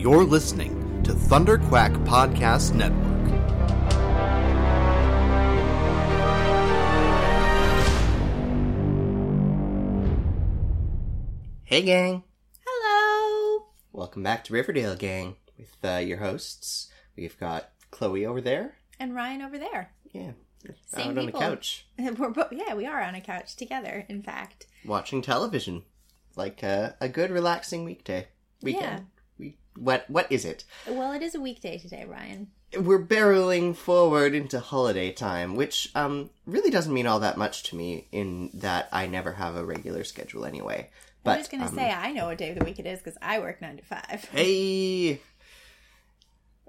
You're listening to Thunder Quack Podcast Network. Hey, gang! Hello. Welcome back to Riverdale, gang. With uh, your hosts, we've got Chloe over there. And Ryan over there. Yeah, Same out on the people. couch We're both, yeah, we are on a couch together. In fact, watching television, like uh, a good relaxing weekday weekend. What what is it? well, it is a weekday today, Ryan. We're barreling forward into holiday time, which um really doesn't mean all that much to me. In that I never have a regular schedule anyway. But I was gonna um, say I know what day of the week it is because I work nine to five. Hey!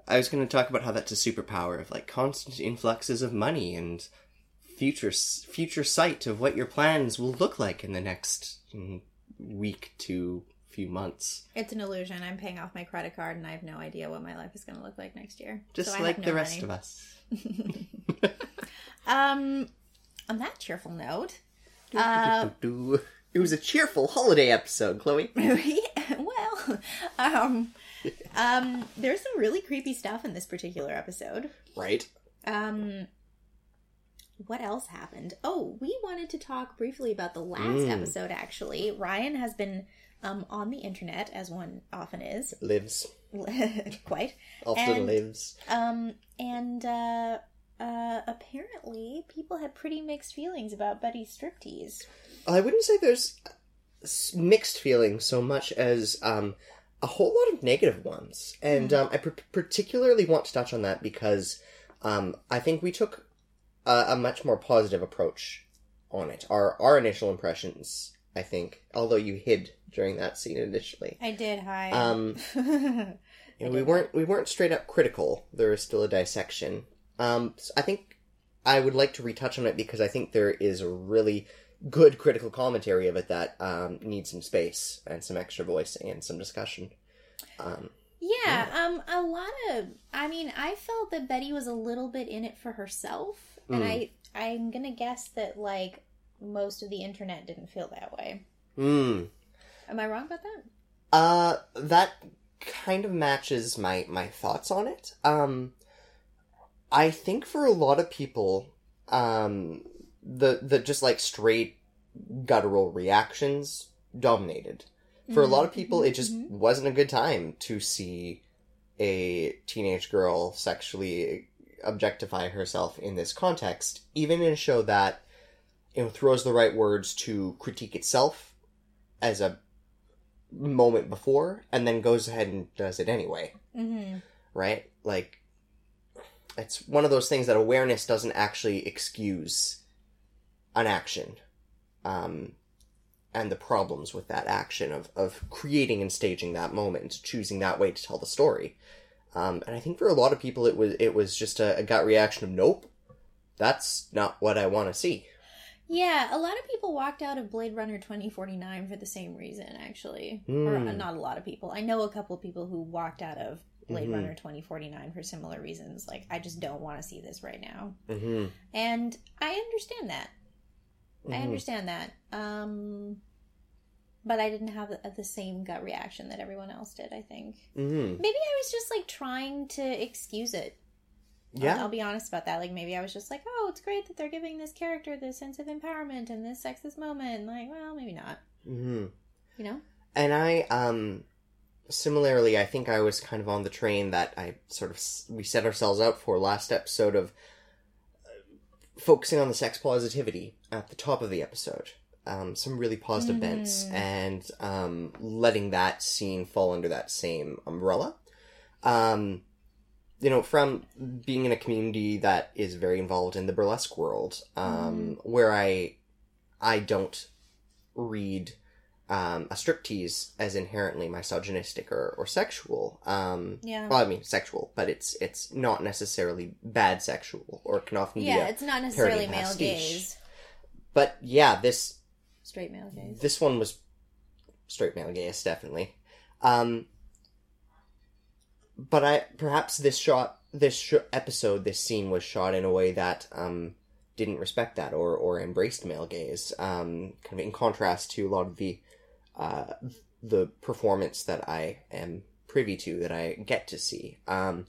I was going to talk about how that's a superpower of like constant influxes of money and future future sight of what your plans will look like in the next mm, week to few months. It's an illusion. I'm paying off my credit card, and I have no idea what my life is gonna look like next year. Just So like no the rest money. of us. Um, on that cheerful note, uh, it was a cheerful holiday episode, Chloe. well, um, um, there's some really creepy stuff in this particular episode. Right? Um, what else happened? Oh, we wanted to talk briefly about the last Mm. episode. Actually, Ryan has been um on the internet as one often is, Lives. quite. Often And- lives. Um, and uh, uh, apparently people had pretty mixed feelings about Betty's striptease. I wouldn't say there's mixed feelings so much as um, a whole lot of negative ones, and um, I par- particularly want to touch on that because um, I think we took a, a much more positive approach on it. Our our initial impressions, I think, although you hid during that scene initially, I did hide. um, you know, we weren't we weren't straight up critical. There is still a dissection. Um, s- I think I would like to retouch on it because I think there is a really good critical commentary of it that um, needs some space and some extra voice and some discussion. Um, Yeah, um, a lot of. I mean, I felt that Betty was a little bit in it for herself, and Mm. I, I'm gonna guess that like most of the internet didn't feel that way. mm, Am I wrong about that? uh, that kind of matches my my thoughts on it. Um, I think for a lot of people, um, the the just like straight guttural reactions dominated. For a lot of people, it just Mhm. wasn't a good time to see a teenage girl sexually objectify herself in this context, even in a show that you know throws the right words to critique itself as a moment before, and then goes ahead and does it anyway Mm-hmm. right? Like, it's one of those things that awareness doesn't actually excuse an action, um, and the problems with that action of of creating and staging that moment, choosing that way to tell the story. Um, and I think for a lot of people, it was it was just a, a gut reaction of nope, that's not what I want to see. Yeah, a lot of people walked out of Blade Runner 2049 for the same reason, actually. Or Hmm. uh, not a lot of people. I know a couple people who walked out of Blade Mhm. Runner 2049 for similar reasons. Like, I just don't want to see this right now. Mm-hmm. And I understand that. I Mhm. understand that. Um, but I didn't have the, the same gut reaction that everyone else did, I think. Mm-hmm. Maybe I was just like trying to excuse it. I'll- Yeah. I'll, be honest about that. Like maybe I was just like, oh, it's great that they're giving this character this sense of empowerment and this sexist moment. And like, well, maybe not. Mm-hmm. You know? And I, um, similarly, I think I was kind of on the train that I sort of s- we set ourselves up for last episode of uh, focusing on the sex positivity at the top of the episode. Um, some really positive bents, Mhm. and um, letting that scene fall under that same umbrella. Um, you know, from being in a community that is very involved in the burlesque world, um, where I, I don't read um, a striptease as inherently misogynistic or, or sexual. Um, Yeah. well, I mean sexual, but it's it's not necessarily bad sexual or can often yeah, be. A, it's not necessarily male pastiche. gaze. but yeah, this Straight male gaze. this one was straight male gaze, definitely. Um, but I perhaps this shot, this sh- episode, this scene was shot in a way that um, didn't respect that or or embraced male gaze. Um, kind of in contrast to a lot of the uh, the performance that I am privy to that I get to see. Um,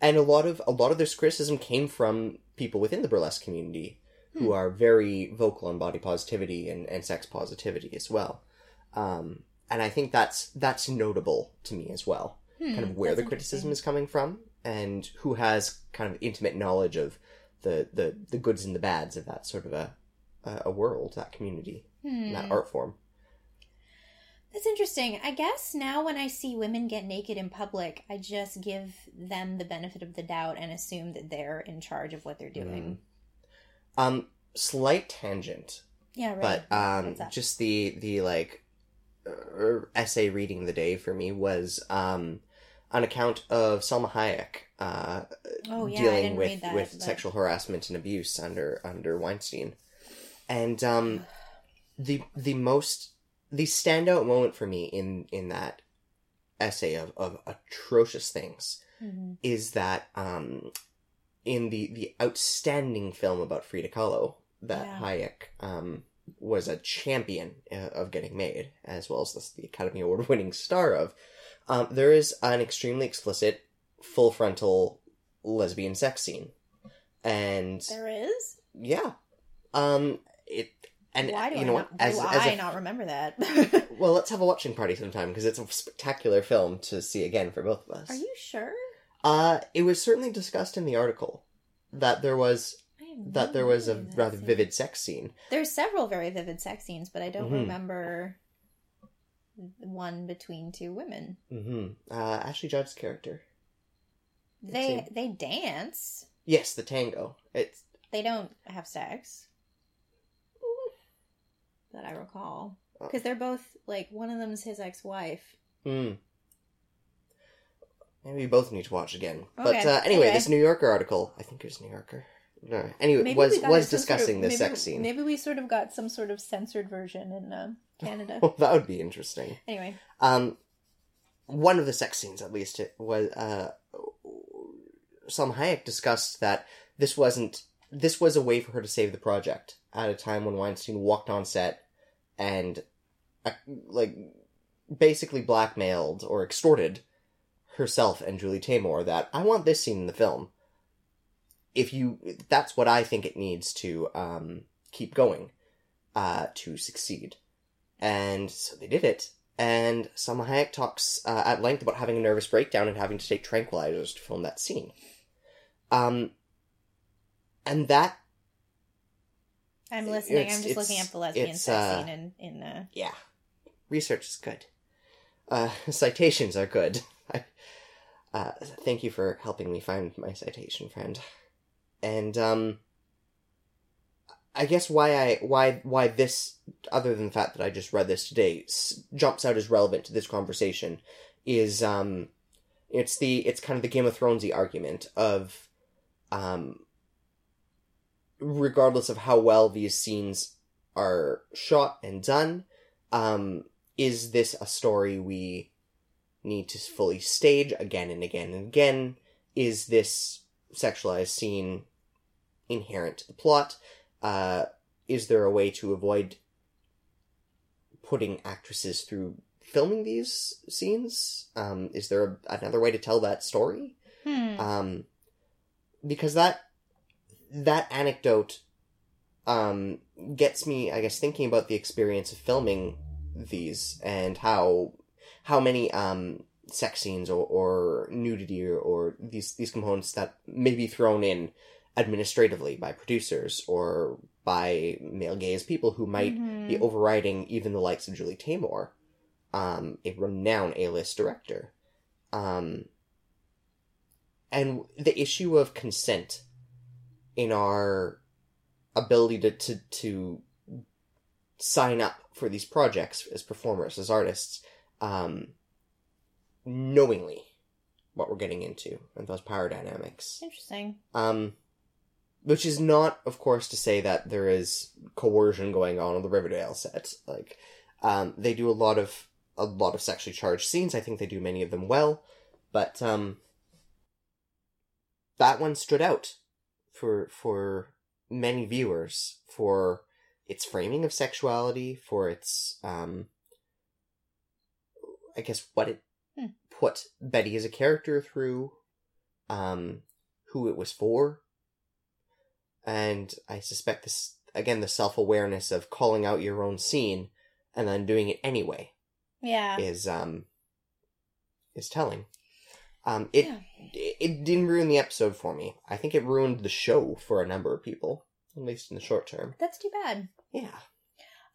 and a lot of a lot of this criticism came from people within the burlesque community who Hmm. are very vocal on body positivity and, and sex positivity as well. Um, and I think that's that's notable to me as well. Hmm, Kind of where the criticism is coming from and who has kind of intimate knowledge of the the, the goods and the bads of that sort of a a world, that community, Hmm. that art form. That's interesting. I guess now when I see women get naked in public, I just give them the benefit of the doubt and assume that they're in charge of what they're doing. Um, slight tangent, Yeah, right. but um, just the the like uh, essay reading the day for me was um an account of Salma Hayek uh, oh yeah, dealing with that. with but- sexual harassment and abuse under under Weinstein, and um, the the most the standout moment for me in in that essay of of atrocious things Mhm. is that um, in the the outstanding film about Frida Kahlo that Yeah. Hayek um, was a champion uh, of getting made, as well as the, the Academy Award winning star of. Um, there is an extremely explicit, full frontal lesbian sex scene, and There is. yeah, um, it and Why do you I know not, as do as I not remember that? well, let's have a watching party sometime because it's a spectacular film to see again for both of us. Are you sure? Uh, it was certainly discussed in the article that there was that there was a rather scene. vivid sex scene. There's several very vivid sex scenes, but I don't Mhm. remember one between two women. hmm Uh, Ashley Judd's character. They they dance. Yes, the tango. It's They don't have sex. That I recall. Because they're both, like, one of them's his ex wife. mm. Maybe we both need to watch again. But uh, anyway, anyway. this New Yorker article, I think it was New Yorker. No, anyway, Maybe was was some sort of- discussing the maybe- sex scene. Maybe we sort of got some sort of censored version in uh, Canada. Well, that would be interesting. anyway. Um, one of the sex scenes, at least, it was uh, Salma Hayek discussed that this wasn't this was a way for her to save the project at a time when Weinstein walked on set and uh, like basically blackmailed or extorted herself and Julie Taymor that I want this scene in the film. If you, that's what I think it needs to um, keep going uh, to succeed, and so they did it. And Salma Hayek talks uh, at length about having a nervous breakdown and having to take tranquilizers to film that scene. Um, and that I'm listening. I'm just looking up the lesbian sex uh, scene in, in uh, yeah, research is good. Uh, citations are good. I, uh, thank you for helping me find my citation, friend. And um, I guess why I why why this, other than the fact that I just read this today, s- jumps out as relevant to this conversation, is um, it's the it's kind of the Game of Thronesy argument of, um, regardless of how well these scenes are shot and done, um, is this a story we need to fully stage again and again and again? Is this sexualized scene inherent to the plot? Uh, is there a way to avoid putting actresses through filming these scenes? Um, is there a, another way to tell that story? hmm. um, because that that anecdote um, gets me, I guess, thinking about the experience of filming these and how how many um, sex scenes or, or nudity or, or these these components that may be thrown in administratively by producers or by male gaze people who might be Mhm. overriding even the likes of Julie Taymor, um, a renowned A-list director. Um, and the issue of consent in our ability to, to, to sign up for these projects as performers, as artists, um, knowingly what we're getting into and those power dynamics. Interesting. Um, which is not, of course, to say that there is coercion going on on the Riverdale set. Like, um, they do a lot of a lot of sexually charged scenes. I think they do many of them well, but um, that one stood out for for many viewers for its framing of sexuality, for its um, I guess what it Hmm. put Betty as a character through, um, who it was for, and I suspect this again the self awareness of calling out your own scene and then doing it anyway Yeah. is um is telling. Um, it Yeah. it didn't ruin the episode for me. I think it ruined the show for a number of people, at least in the short term. That's too bad. Yeah.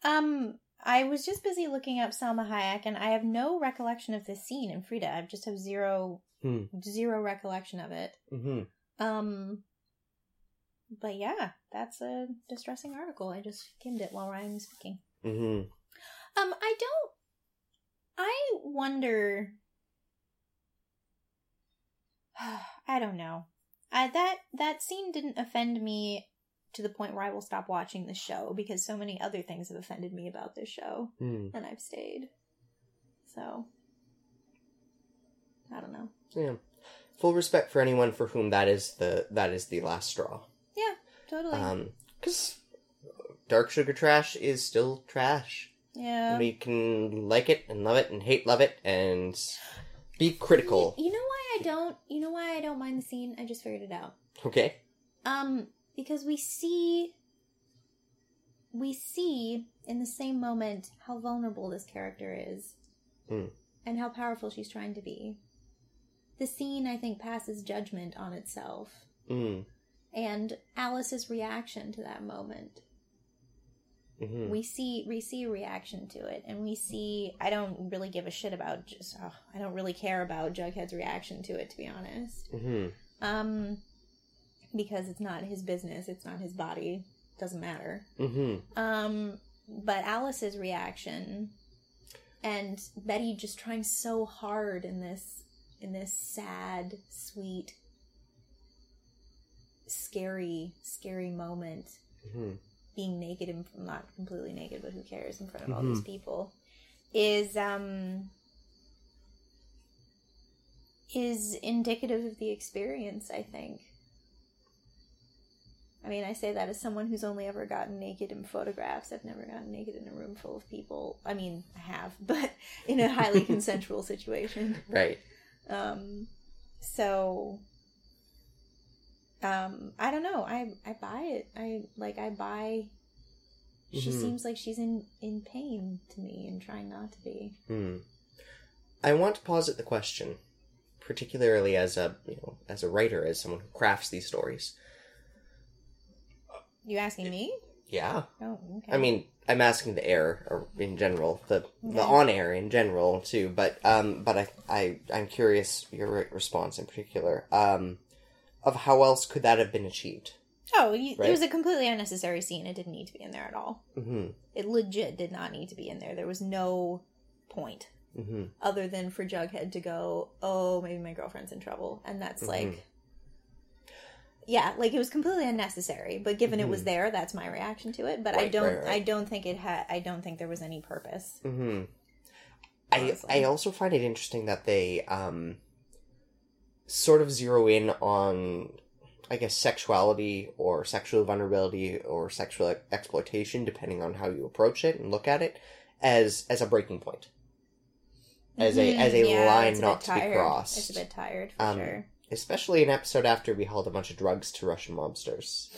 Um, I was just busy looking up Salma Hayek, and I have no recollection of this scene in Frida. I just have zero, Hmm. zero recollection of it. Mm-hmm. Um, but yeah, that's a distressing article. I just skimmed it while Ryan was speaking. Mm-hmm. Um, I don't. I wonder. I don't know. I that that scene didn't offend me to the point where I will stop watching the show because so many other things have offended me about this show, Mm. and I've stayed. So I don't know. Yeah. Full respect for anyone for whom that is the that is the last straw. Totally. Um, because dark sugar trash is still trash. yeah. we can like it and love it and hate love it and be critical. You know why I don't? You know why I don't mind the scene? I just figured it out. Okay. Um, because we see we see in the same moment how vulnerable this character is Hmm. and how powerful she's trying to be. The scene I think passes judgment on itself Mm. And Alice's reaction to that moment. hmm We see we see a reaction to it and we see I don't really give a shit about just oh, I don't really care about Jughead's reaction to it to be honest. hmm Um because it's not his business, it's not his body, doesn't matter. hmm Um, but Alice's reaction and Betty just trying so hard in this in this sad, sweet, scary, scary moment, hmm being naked and not completely naked, but who cares in front of all these people, is um is indicative of the experience, I think. I mean, I say that as someone who's only ever gotten naked in photographs. I've never gotten naked in a room full of people. I mean, I have, but in a highly consensual situation. Right. Um, so, um, I don't know. I I buy it. I like. I buy. She Mhm. seems like she's in in pain to me and trying not to be. Hmm. I want to posit the question, particularly as a you know as a writer, as someone who crafts these stories. You asking me? Yeah. Oh, okay. I mean, I'm asking the air or in general, the the on air in general too. But um, but I I I'm curious your response in particular. Um, of how else could that have been achieved? oh, you, Right. it was a completely unnecessary scene. It didn't need to be in there at all. Mm-hmm. It legit did not need to be in there. There was no point Mm-hmm. other than for Jughead to go, "Oh, maybe my girlfriend's in trouble," and that's Mhm. like, yeah, like it was completely unnecessary. But given it was Mhm. there, that's my reaction to it. But I don't, right, right. I don't think it had, I don't think there was any purpose. Mm-hmm. I I also find it interesting that they um sort of zero in on I guess sexuality or sexual vulnerability or sexual exploitation depending on how you approach it and look at it as as a breaking point. As a as a yeah, line it's not to be crossed. It's a bit tired for Um, sure. Especially an episode after we hauled a bunch of drugs to Russian mobsters.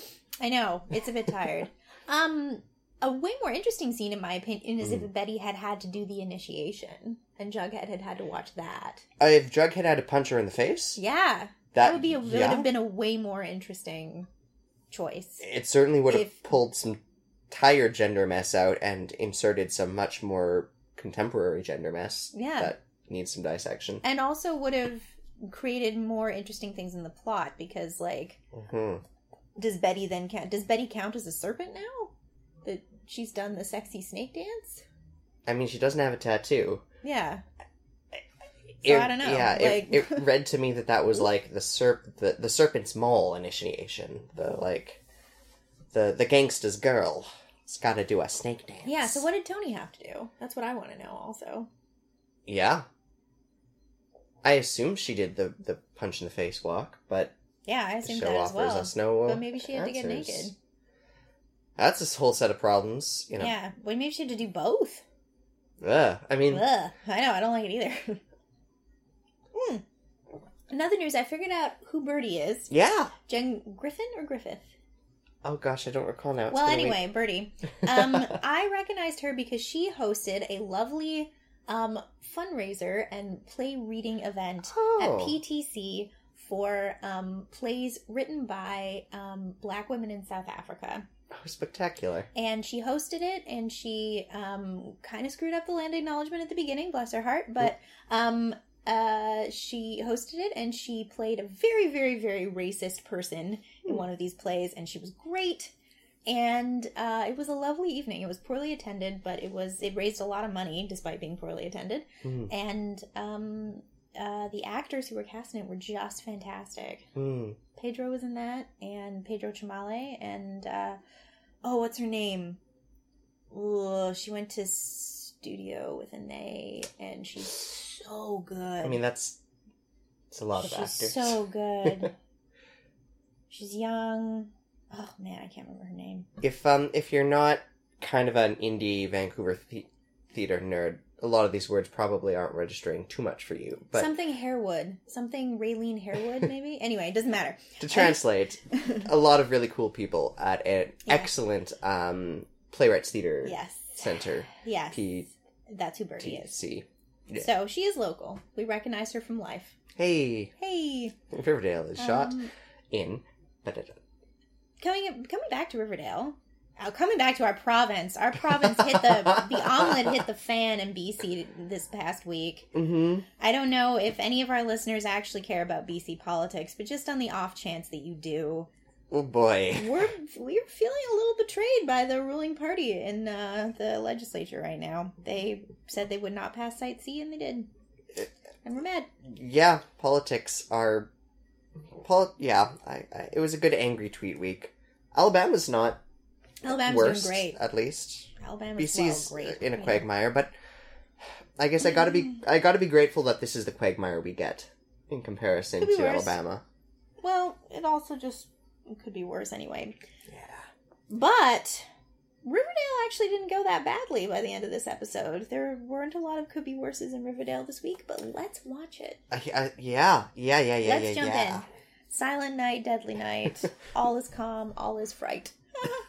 I know it's a bit tired. um, a way more interesting scene, in my opinion, is Mm. if Betty had had to do the initiation and Jughead had had to watch that. Uh, if Jughead had to punch her in the face, Yeah, that, that, would be a, would have been a way more interesting choice. it certainly would have if- pulled some tired gender mess out and inserted some much more contemporary gender mess Yeah. that needs some dissection. and also would have created more interesting things in the plot because like hmm does betty then count does betty count as a serpent now that she's done the sexy snake dance I mean, she doesn't have a tattoo. yeah It- I don't know, Yeah, like- it, it read to me that that was like the serp the, the serpent's moll initiation. The like the the gangsta's girl. It's got to do a snake dance. yeah so what did tony have to do that's what i want to know also Yeah. I assume she did the the punch in the face walk, but yeah i show that as well us no. uh, but maybe she had to get naked That's a whole set of problems, you know. yeah well maybe she had to do both Ugh. I mean, Ugh, i know i don't like it either in other news, I figured out who Birdie is. Yeah. Jen Griffin or Griffith? Oh gosh, I don't recall now. It's well, wait. anyway, Birdie. Um, I recognized her because she hosted a lovely um, fundraiser and play reading event at Oh. PTC for um, plays written by um, Black women in South Africa. Oh, spectacular. And she hosted it, and she um, kind of screwed up the land acknowledgement at the beginning, bless her heart. But um, uh, she hosted it, and she played a very, very, very racist person in one of these plays, and she was great. And uh, it was a lovely evening. It was poorly attended, but it was it raised a lot of money despite being poorly attended. Mm. And um, uh, the actors who were casting it were just fantastic. Mm. Pedro was in that, and Pedro Chamale, and uh, oh, what's her name? Ooh, she went to studio with an A, and she's so good. I mean, that's it's a lot of she's actors. so good. she's young. Oh man, I can't remember her name. if um if you're not kind of an indie Vancouver the- theater nerd, a lot of these words probably aren't registering too much for you. But something Harewood, something Raylene Harewood, maybe. anyway, it doesn't matter. to translate, a lot of really cool people at an Yeah. excellent um playwrights theater Yes, center yes, P that's who Birdie is. TC. Yeah. So she is local. We recognize her from life. Hey, Hey, Riverdale is shot um, in. coming coming back to Riverdale. Uh, coming back to our province, our province hit the the omelet hit the fan in BC this past week. Mhm. I don't know if any of our listeners actually care about BC politics, but just on the off chance that you do, Oh boy. we're we're feeling a little betrayed by the ruling party in uh, the legislature right now. They said they would not pass Site C, and they did, and we're mad. Yeah, politics are. Pol- yeah, I, I, it was a good angry tweet week. Alabama's not Alabama's worst, doing great. at least. Alabama's BC's well, great. in a yeah. quagmire, but I guess I gotta be mm. I gotta be grateful that this is the quagmire we get in comparison to worse. Alabama. Well, it also just it could be worse anyway. Yeah. But Riverdale actually didn't go that badly by the end of this episode. There weren't a lot of could be worses in Riverdale this week, but let's watch it. I, I, yeah, yeah, yeah, yeah, let's yeah, jump yeah. in. Silent night, deadly night. all is calm, all is fright.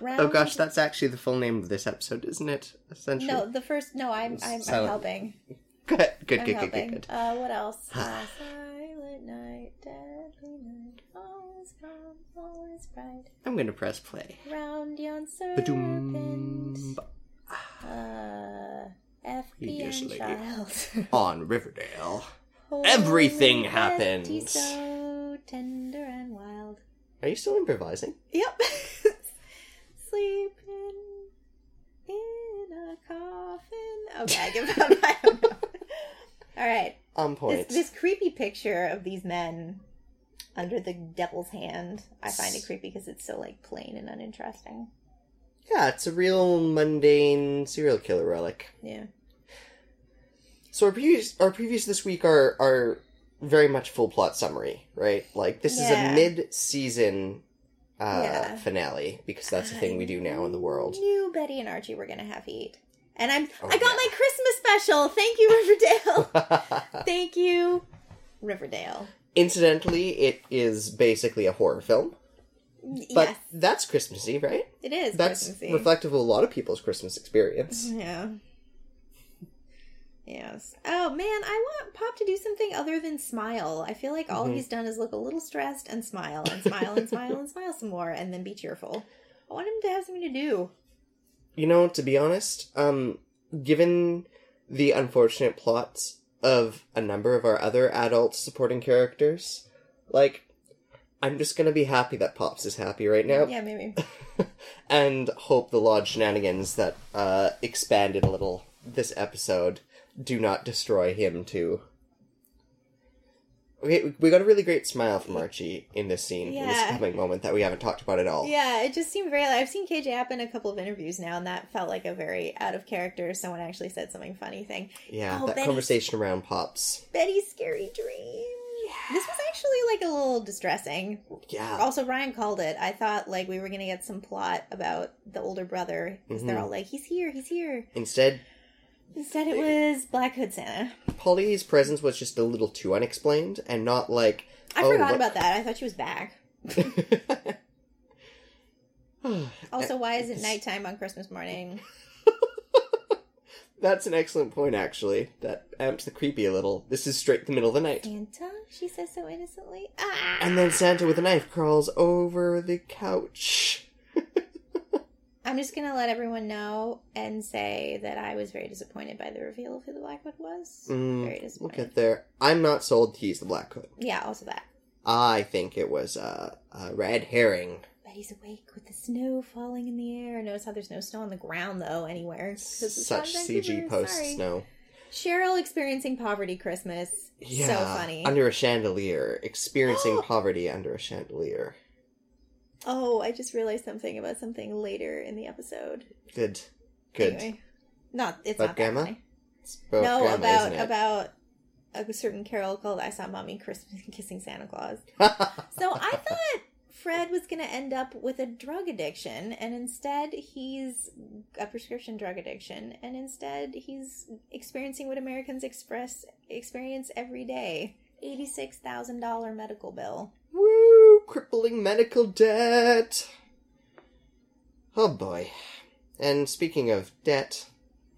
Round, Oh gosh, that's actually the full name of this episode, isn't it? Essentially. no. The first no, I'm I'm, I'm helping. Good, good, I'm good, good, helping. good, good. Uh, what else? Uh, silent night, deadly night. All is calm, all is bright. I'm gonna press play. Round yon serpent. Uh, FBI child. On Riverdale. Everything Oh, happens. So tender and wild. Are you still improvising? Yep. Sleeping in a coffin. Okay, I give up. I don't know. All right. On point. This, this creepy picture of these men under the devil's hand, I find it creepy because it's so like plain and uninteresting. Yeah, it's a real mundane serial killer relic. Yeah. So our previous our previews this week are are very much full plot summary, right? Like this Yeah. is a mid season uh Yeah. finale because that's the thing we do now in the world. Knew Betty and Archie were gonna have heat, and I'm Oh, I got yeah. my Christmas special. Thank you, Riverdale. Thank you, Riverdale. Incidentally, it is basically a horror film, but yes, that's Christmassy, right? it is. That's reflective of a lot of people's Christmas experience. Yeah. Yes. Oh man, I want Pop to do something other than smile. I feel like all Mhm. he's done is look a little stressed and smile and smile and smile and smile some more and then be cheerful. I want him to have something to do. You know, to be honest, um, given the unfortunate plots of a number of our other adult supporting characters, like, I'm just gonna be happy that Pops is happy right now, Yeah, maybe. and hope the Lodge shenanigans that uh, expanded a little this episode do not destroy him too. Okay, we got a really great smile from Archie in this scene, in this coming moment that we haven't talked about at all. Yeah, it just seemed very. I've seen KJ Apa in a couple of interviews now, and that felt like a very out of character. Someone actually said something funny thing. Yeah, Oh, that Betty's- conversation around Pops. Betty's scary dream. This was actually like a little distressing. Yeah. Also, Ryan called it. I thought like we were gonna get some plot about the older brother because they're Mhm. all like, "He's here, he's here." Instead, Instead, it was Black Hood Santa. Polly's presence was just a little too unexplained and not like. I oh, forgot look- about that. I thought she was back. Also, why is it nighttime on Christmas morning? That's an excellent point, actually. That amps the creepy a little. This is straight the middle of the night. Santa? She says so innocently. Ah! And then Santa with a knife crawls over the couch. I'm just gonna let everyone know and say that I was very disappointed by the reveal of who the Black Hood was. Mm, very We'll get there. I'm not sold he's the Black Hood. Yeah, also that. I think it was uh, a red herring. But he's awake with the snow falling in the air. Notice how there's no snow on the ground though anywhere. Such CG post sorry. snow. Cheryl experiencing poverty Christmas. Yeah, So funny. Under a chandelier, experiencing poverty under a chandelier. Oh, I just realized something about something later in the episode. Good, good. Anyway, not it's About not Grandma? that funny. It's about no, grandma, about about a certain carol called "I Saw Mommy Christmas Kissing Santa Claus." So I thought Fred was going to end up with a drug addiction, and instead he's a prescription drug addiction, and instead he's experiencing what Americans express experience every day: eighty-six thousand dollar medical bill. Crippling medical debt. Oh boy. And speaking of debt,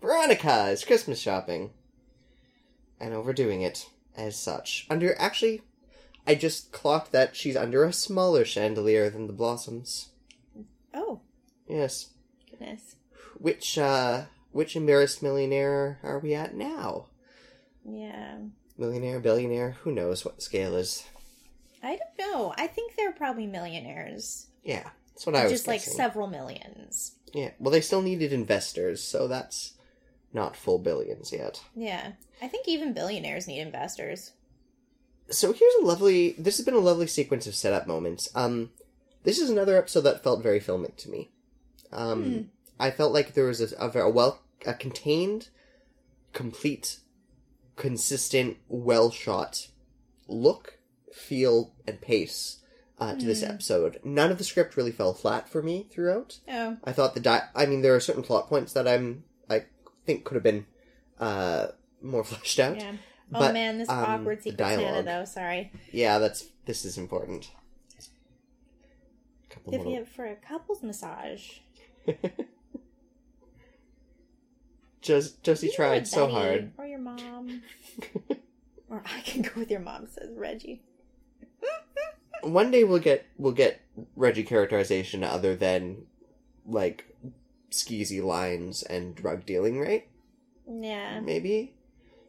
Veronica is Christmas shopping. And overdoing it as such. Under actually I just clocked that she's under a smaller chandelier than the blossoms. Oh Yes. goodness, Which uh which embarrassed millionaire are we at now? yeah. Millionaire, billionaire, who knows what the scale is. I don't know. I think they're probably millionaires, Yeah. That's what I was just like several millions. Yeah, well, they still needed investors, so that's not full billions yet. Yeah, I think even billionaires need investors. So here's a lovely. This has been a lovely sequence of setup moments. Um, this is another episode that felt very filmic to me. Um, Hmm. I felt like there was a, a very well, a contained, complete, consistent, well shot look, feel, and pace uh, to this Hmm. episode. None of the script really fell flat for me throughout. Oh, I thought the di- I mean, there are certain plot points that I'm I think could have been uh more fleshed out. yeah. Oh But, man, this um, awkward secret Santa though. Sorry. Yeah, that's this is important. Couple If more- you for a couples massage. Just Josie You tried so hard. Or your mom. or I can go with your mom. Says Reggie. One day we'll get we'll get Reggie characterization other than like skeezy lines and drug dealing, right? Yeah. Maybe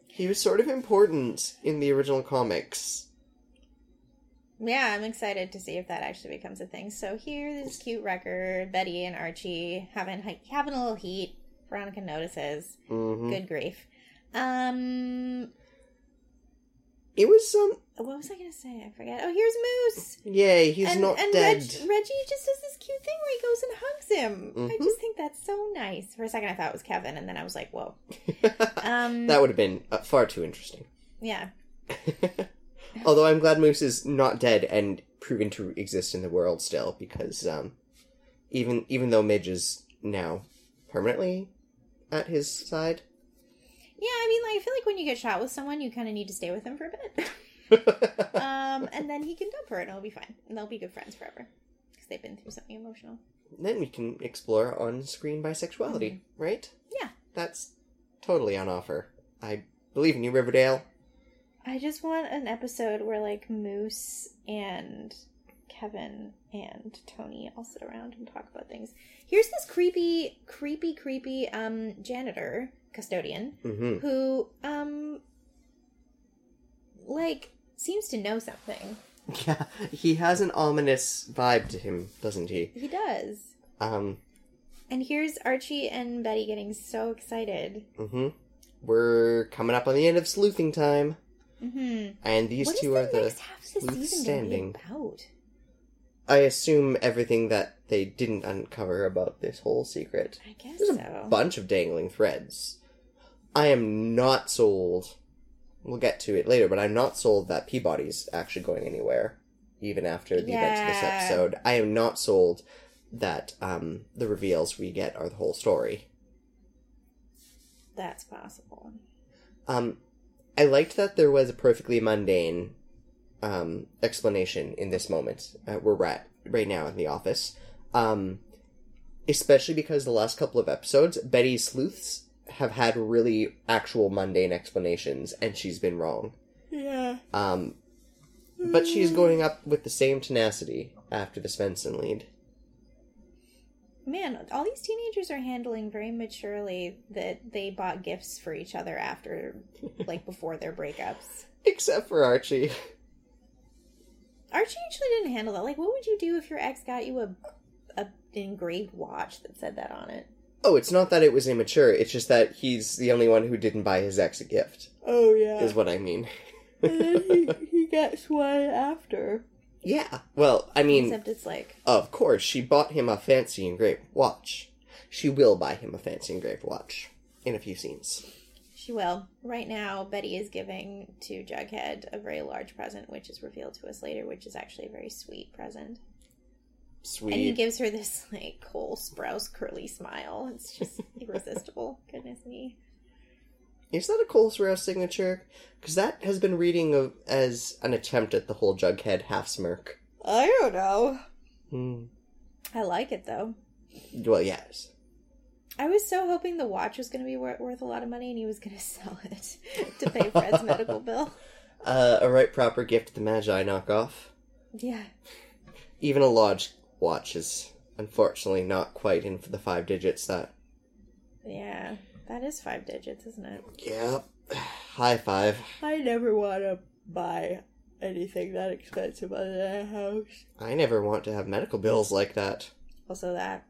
he was sort of important in the original comics. Yeah, I'm excited to see if that actually becomes a thing. So here, this cute record, Betty and Archie having having a little heat. Veronica notices. hmm Good grief. Um, It was um what was I gonna say? I forget. Oh, here's Moose. yay, he's and, not and dead. Reg- Reggie just does this cute thing where he goes and hugs him. I Mhm. just think that's so nice. For a second, I thought it was Kevin, and then I was like, "Whoa." Um, that would have been uh, far too interesting. yeah, Although I'm glad Moose is not dead and proven to exist in the world still, because um, even even though Midge is now permanently at his side, yeah. I mean, like, I feel like when you get shot with someone, you kind of need to stay with them for a bit. um, and then he can dump her, and it'll be fine, and they'll be good friends forever because they've been through something emotional. then we can explore on-screen bisexuality, right? Yeah. That's totally on offer. I believe in you, Riverdale. I just want an episode where like Moose and Kevin and Tony all sit around and talk about things. Here's this creepy, creepy, creepy um janitor custodian hmm who um like seems to know something. Yeah, he has an ominous vibe to him, doesn't he? He does. Um, And here's Archie and Betty getting so excited. Mm-hmm. We're coming up on the end of sleuthing time, Mm-hmm. and these What two the are the. next half of the sleuths standing. about? I assume everything that they didn't uncover about this whole secret. I guess There's a so. bunch of dangling threads. I am not sold. We'll get to it later, but I'm not sold that Peabody's actually going anywhere, even after the events of this episode. I am not sold that um, the reveals we get are the whole story. That's possible. Um, I liked that there was a perfectly mundane um, explanation in this moment uh, where we're at right now in the office. Um, especially because the last couple of episodes, Betty's sleuths have had really actual mundane explanations, and she's been wrong. Yeah. Um, but she's going up with the same tenacity after the Svenson lead. Man, all these teenagers are handling very maturely that they bought gifts for each other after, like, before their breakups. Except for Archie. Archie actually didn't handle that. Like, what would you do if your ex got you a, a engraved watch that said that on it? Oh, it's not that it was immature, it's just that he's the only one who didn't buy his ex a gift, Oh yeah. is what I mean. and then he, he gets one after. Yeah. Well, I mean, Except it's like, of course, she bought him a fancy engraved watch. She will buy him a fancy engraved watch in a few scenes. she will. Right now, Betty is giving to Jughead a very large present, which is revealed to us later, which is actually a very sweet present. And he gives her this like Cole Sprouse curly smile. It's just irresistible. Goodness me. Is that a Cole Sprouse signature? Because that has been reading of, as an attempt at the whole Jughead half smirk. I don't know. Hmm. I like it though. Well, yes. I was so hoping the watch was going to be wor- worth a lot of money and he was going to sell it to pay Fred's medical bill. Uh, a right proper gift to the Magi knockoff. Yeah. Even a Lodge watch is unfortunately not quite in for the five digits that. Yeah. That is five digits, isn't it? Yep. High five. I never want to buy anything that expensive other than a house. I never want to have medical bills like that. Also, that.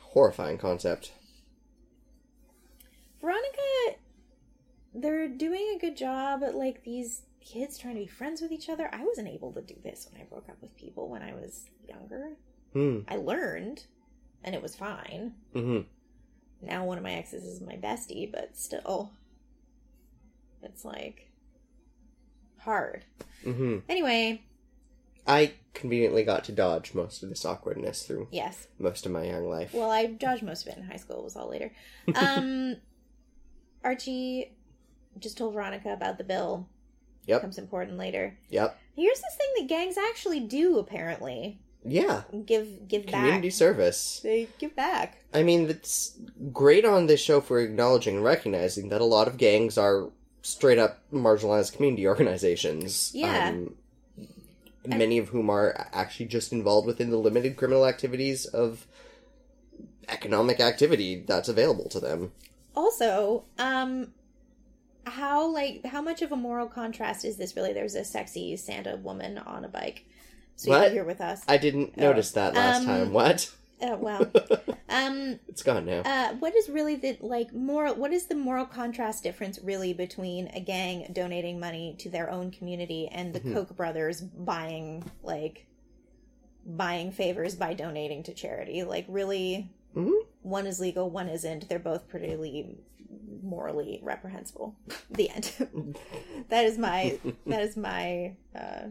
Horrifying concept. Veronica, they're doing a good job at like these kids trying to be friends with each other. I wasn't able to do this when I broke up with people when I was younger. Hmm. I learned, and it was fine. Mm-hmm. Now one of my exes is my bestie, but still, it's like hard. Mm-hmm. Anyway, I conveniently got to dodge most of this awkwardness through yes. most of my young life. Well, I dodged most of it in high school. It was all later. Um, Archie just told Veronica about the bill. Yep. Becomes important later. Yep. Here's this thing that gangs actually do. Apparently, Yeah. give give Community back. service. They give back. I mean, it's great on this show for acknowledging and recognizing that a lot of gangs are straight up marginalized community organizations. Yeah. Um, many of whom are actually just involved within the limited criminal activities of economic activity that's available to them. Also, um, how like how much of a moral contrast is this really? There's a sexy Santa woman on a bike. Sweetie What? here with us. I didn't Oh. notice that last Um, time. What? Uh, well, um, It's gone now. uh, what is really the like moral? What is the moral contrast difference really between a gang donating money to their own community and the Mhm. Koch brothers buying like buying favors by donating to charity? Like, really, Mhm. one is legal, one isn't. They're both pretty morally reprehensible. The end. that is my that is my uh,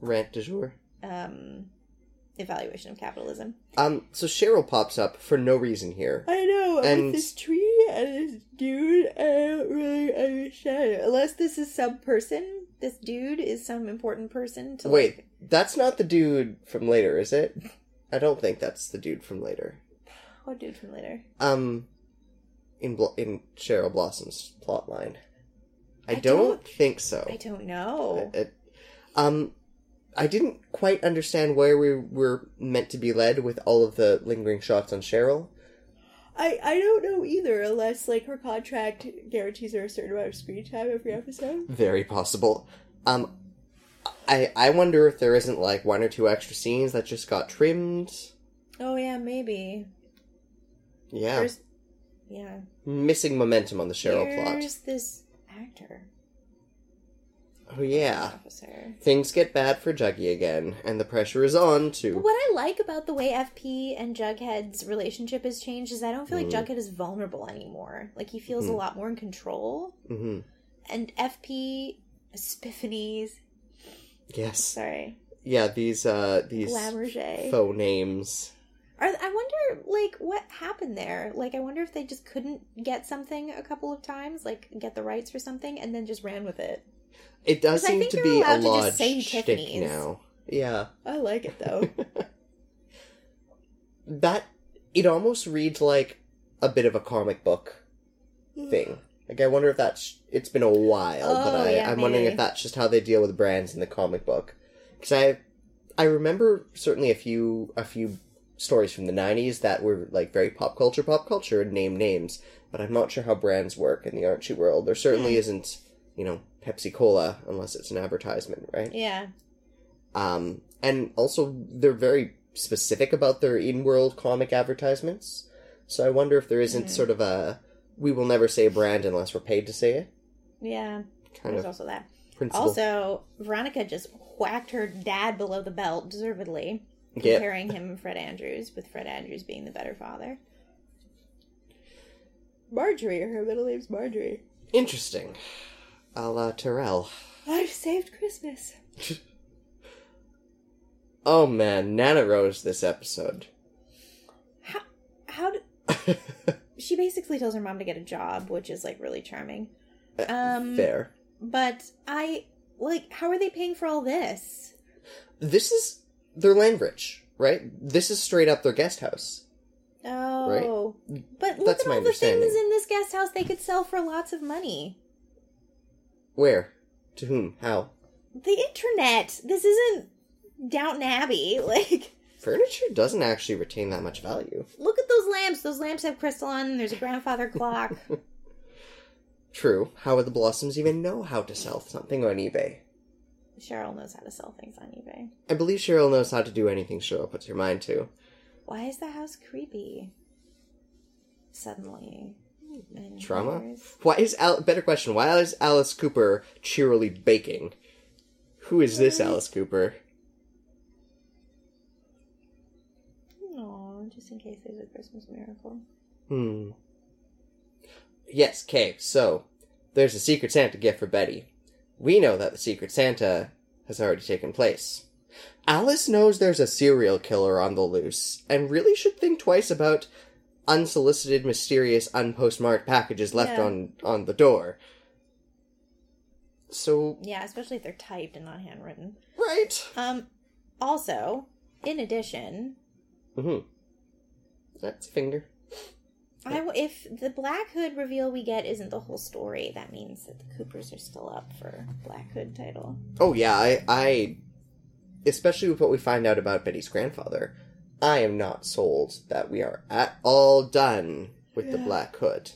Rant du jour. um, evaluation of capitalism. Um, so Cheryl pops up for no reason here. I know, And- with this tree and this dude, I don't really understand it. Unless this is some person. This dude is some important person to Wait, like. that's not the dude from later, is it? I don't think that's the dude from later. What dude from later? Um, in Bl- in Cheryl Blossom's plotline, I, I don't, don't- think so. I don't know. It- um, I didn't quite understand where we were meant to be led with all of the lingering shots on Cheryl. I, I don't know either, unless like her contract guarantees her a certain amount of screen time every episode. Very possible. Um, I I wonder if there isn't like one or two extra scenes that just got trimmed. Oh yeah, maybe. Yeah, There's, yeah. missing momentum on the Cheryl Here's plot. this actor. Oh yeah. Officer. Things get bad for Juggy again, and the pressure is on But what I like about the way FP and Jughead's relationship has changed is I don't feel like Mhm. Jughead is vulnerable anymore. Like he feels a Mhm. lot more in control. hmm And FP, Epiphanies, Yes. sorry, Yeah, these uh these Glamourget faux names Are, I wonder, like, what happened there? Like, I wonder if they just couldn't get something a couple of times, like, get the rights for something, and then just ran with it. It does seem to be a lot to just lodge say shtick now. Yeah. I like it, though. that it almost reads like a bit of a comic book thing. Like I wonder if that's it's been a while, but Oh, I, yeah, I'm wondering if that's just how they deal with brands in the comic book. Because I I remember certainly a few a few stories from the '90s that were like very pop culture, pop culture, and name names. But I'm not sure how brands work in the Archie world. There certainly Hmm. isn't, you know, Pepsi Cola unless it's an advertisement, right? yeah. Um, and also they're very specific about their in-world comic advertisements. So I wonder if there isn't Mhm. sort of a we will never say a brand unless we're paid to say it Yeah. kind There's of also that. principle. Also, Veronica just whacked her dad below the belt, deservedly, comparing him and Fred Andrews, with Fred Andrews being the better father. Marjorie, her middle name's Marjorie. Interesting. A la Terrell. I've saved Christmas. Oh man, Nana Rose this episode. How? How did she basically tells her mom to get a job, which is like really charming. Um, Fair. But I like, how are they paying for all this? This is their land rich, right? This is straight up their guest house. Oh, right? but look That's at my all the things in this guest house they could sell for lots of money. Where? To whom? How? The internet. This isn't Downton Abbey. Like, Furniture doesn't actually retain that much value. look at those lamps. Those lamps have crystal on. them. There's a grandfather clock. True. How would the Blossoms even know how to sell something on eBay? Cheryl knows how to sell things on eBay. I believe Cheryl knows how to do anything Cheryl puts her mind to. Why is the house creepy? Suddenly. And Trauma? Why is Al- better question? Why is Alice Cooper cheerily baking? Who is this Alice Cooper? Aw, just in case there's a Christmas miracle. Hmm. Yes, okay, so there's a Secret Santa gift for Betty. We know that the Secret Santa has already taken place. Alice knows there's a serial killer on the loose, and really should think twice about unsolicited, mysterious, unpostmarked packages left Yeah. on on the door. So, Yeah, especially if they're typed and not handwritten. right. Um, also, in addition, Mm-hmm. That's a finger. I w- if the Black Hood reveal we get isn't the whole story, that means that the Coopers are still up for Black Hood title. Oh yeah, I, I, especially with what we find out about Betty's grandfather, I am not sold that we are at all done with the Black Hood.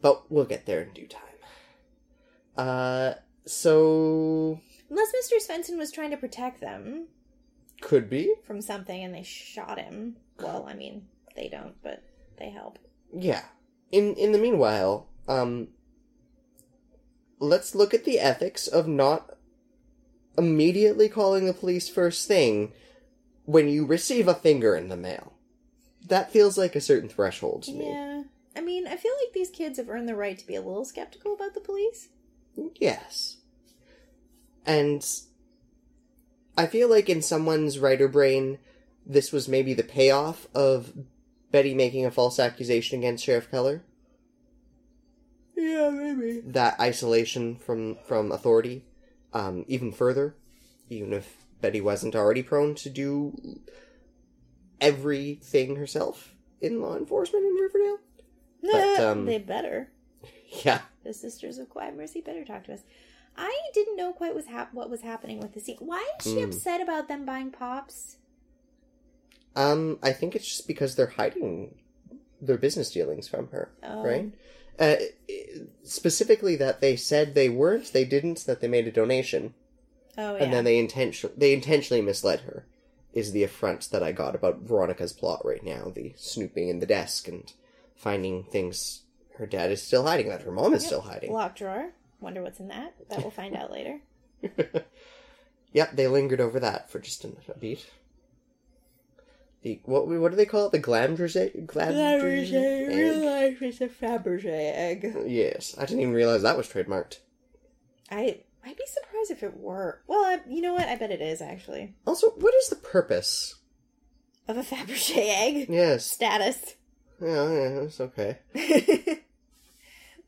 But we'll get there in due time. Uh, so Unless Mr. Svenson was trying to protect them could be, from something and they shot him. Well, I mean, they don't, but they help. Yeah. In in the meanwhile, um, let's look at the ethics of not immediately calling the police first thing when you receive a finger in the mail. That feels like a certain threshold to me. Yeah. I mean, I feel like these kids have earned the right to be a little skeptical about the police. Yes. And I feel like in someone's writer brain, this was maybe the payoff of Betty making a false accusation against Sheriff Keller. Yeah, maybe. That isolation from from authority, um, even further, even if Betty wasn't already prone to do everything herself in law enforcement in Riverdale. But, um, they better. Yeah. The Sisters of Quiet Mercy better talk to us. I didn't know quite was hap- what was happening with the scene. Why is she Mm. upset about them buying pops? Um, I think it's just because they're hiding their business dealings from her, Oh. right? Uh, specifically, that they said they weren't, they didn't, that they made a donation, Oh yeah. and then they intention they intentionally misled her. Is the affront that I got about Veronica's plot right now? The snooping in the desk and finding things her dad is still hiding, that her mom is Yep. still hiding. Lock drawer. Wonder what's in that. That we'll find out later. yep, they lingered over that for just a, a beat. The what what do they call it? The Glamdrige? Glamdrige egg? life is a Fabergé egg. Yes, I didn't even realize that was trademarked. I I'd be surprised if it were. Well, I, you know what? I bet it is actually. Also, what is the purpose of a Fabergé egg. Yes. Status. Yeah, yeah, it's okay. Which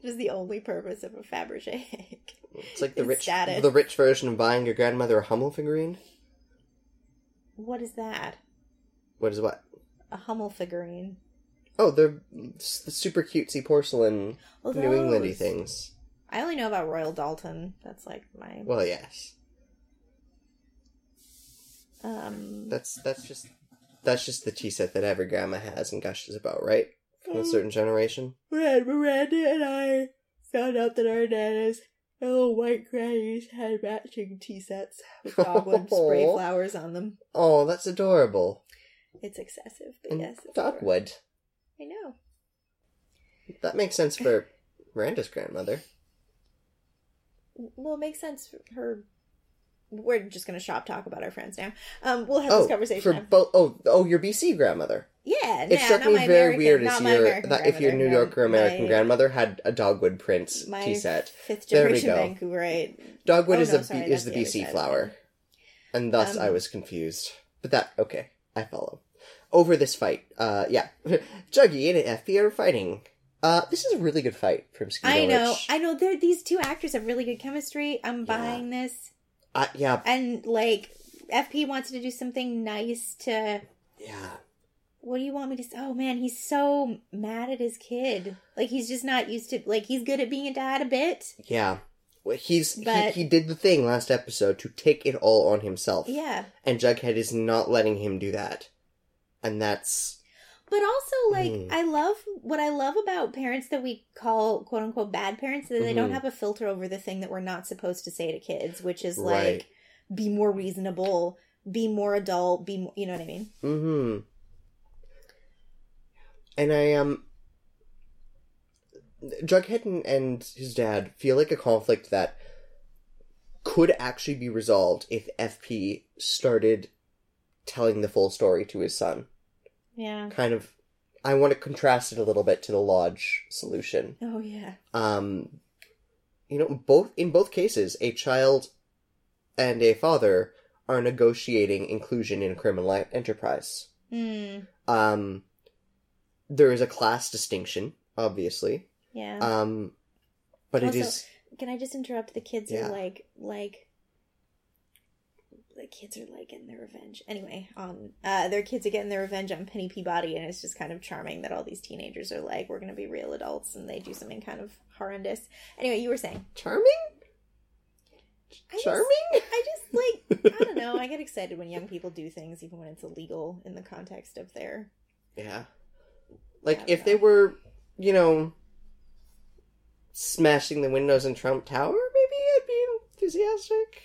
is the only purpose of a Fabergé egg. It's like the rich, status. the rich version of buying your grandmother a Hummel figurine. What is that? What is what? A Hummel figurine. Oh, they're s- the super cutesy porcelain Oh, New Englandy things. I only know about Royal Doulton. That's like my Well, yes, um. that's that's just that's just the tea set that every grandma has and gushes about, right? From a certain generation. When Miranda and I found out that our nanas, little white grannies, had matching tea sets with dogwood spray flowers on them. Oh, that's adorable. It's excessive, but And yes, dogwood. I know. That makes sense for Miranda's grandmother. Well, it makes sense for her. We're just gonna shop talk about our friends now. Um, we'll have oh, this conversation. for both. Oh, oh, your BC grandmother. yeah, It nah, struck not me my very American- weird as your that if your New Yorker York American my- grandmother had a dogwood print my tea set. fifth There we generation go. Vancouverite. Dogwood Oh, is no, the sorry, is the the BC flower, and thus Um, I was confused. But that okay, I follow. Over this fight, uh, yeah, Juggy and FP are fighting. Uh, this is a really good fight from Skeeto I know, Rich. I know. They're, these two actors have really good chemistry. I'm buying this, Uh, yeah, and like FP wants to do something nice to. yeah. What do you want me to say? Oh man, he's so mad at his kid. Like he's just not used to. Like he's good at being a dad a bit. Yeah. He's But- he, he did the thing last episode to take it all on himself. Yeah, And Jughead is not letting him do that. And that's but also like Mm. I love what I love about parents that we call quote unquote bad parents that they don't Mhm. have a filter over the thing that we're not supposed to say to kids, which is Right. like be more reasonable, be more adult, be more, you know what I mean? mm-hmm. And I um Jughead and, and his dad feel like a conflict that could actually be resolved if FP started telling the full story to his son. Yeah. Kind of I want to contrast it a little bit to the lodge solution. Oh yeah. um you know both in both cases a child and a father are negotiating inclusion in a criminal enterprise Hmm. um there is a class distinction obviously Yeah. um but it Also- is Can I just interrupt? The kids Yeah. are like like the kids are like getting their revenge. Anyway, on uh their kids are getting their revenge on Penny Peabody and it's just kind of charming that all these teenagers are like, We're gonna be real adults and they do something kind of horrendous. Anyway, you were saying. charming I just- charming I just like I don't know, I get excited when young people do things even when it's illegal in the context of their yeah like if no. they were you know smashing the windows in trump tower maybe i'd be enthusiastic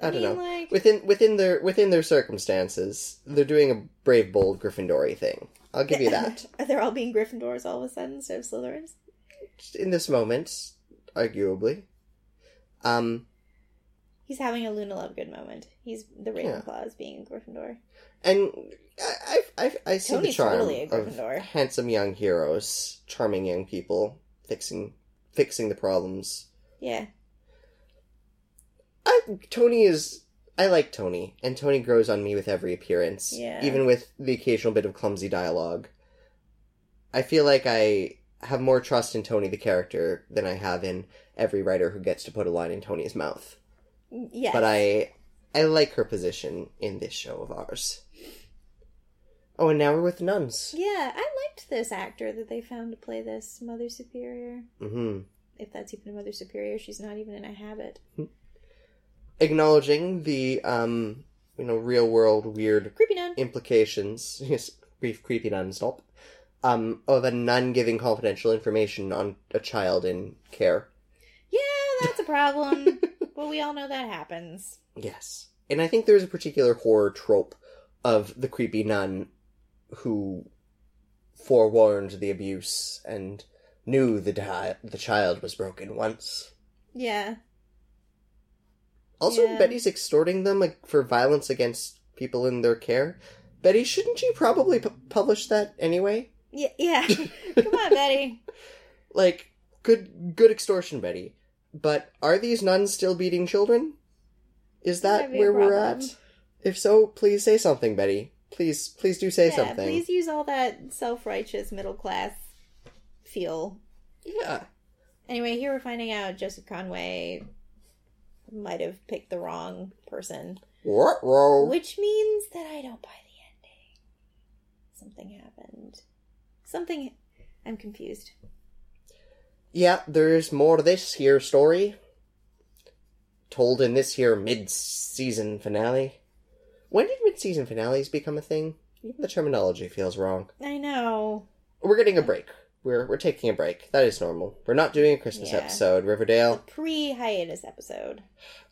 I don't mean, know. like within within their within their circumstances, they're doing a brave, bold Gryffindory thing. I'll give you that. Are They're all being Gryffindors all of a sudden instead of Slytherins. In this moment, arguably. Um, He's having a Luna Lovegood moment. He's the Yeah. Ravenclaw is being a Gryffindor. and I I I, I see the charm totally of handsome young heroes, charming young people, fixing fixing the problems. Yeah. I Tony is. I like Tony, and Tony grows on me with every appearance, Yeah. even with the occasional bit of clumsy dialogue. I feel like I have more trust in Tony the character than I have in every writer who gets to put a line in Tony's mouth. Yes. But I, I like her position in this show of ours. Oh, and now we're with nuns. Yeah, I liked this actor that they found to play this Mother Superior. hmm If that's even a Mother Superior, she's not even in a habit. Acknowledging the, um, you know, real world weird Creepy nun. implications, yes, brief creepy nun stop, um, of a nun giving confidential information on a child in care. Yeah, that's a problem. but we all know that happens. Yes. And I think there's a particular horror trope of the creepy nun who forewarned the abuse and knew the di- the child was broken once. Yeah. Also, Yeah. Betty's extorting them like, for violence against people in their care. Betty, shouldn't you probably pu- publish that anyway? Yeah. Yeah. Come on, Betty. Like, good good extortion, Betty. But are these nuns still beating children? Is that Might be a where we're at? If so, please say something, Betty. Please, please do say yeah, something. please use all that self righteous middle class feel. Yeah. Anyway, here we're finding out Joseph Conway might have picked the wrong person, Ruh-roh. which means that I don't buy the ending. Something happened. Something. I'm confused. Yeah, there's more to this here story. Told in this here mid-season finale. When did mid-season finales become a thing? Even the terminology feels wrong. I know. We're getting a break. We're we're taking a break. That is normal. We're not doing a Christmas Yeah. episode, Riverdale. pre hiatus episode.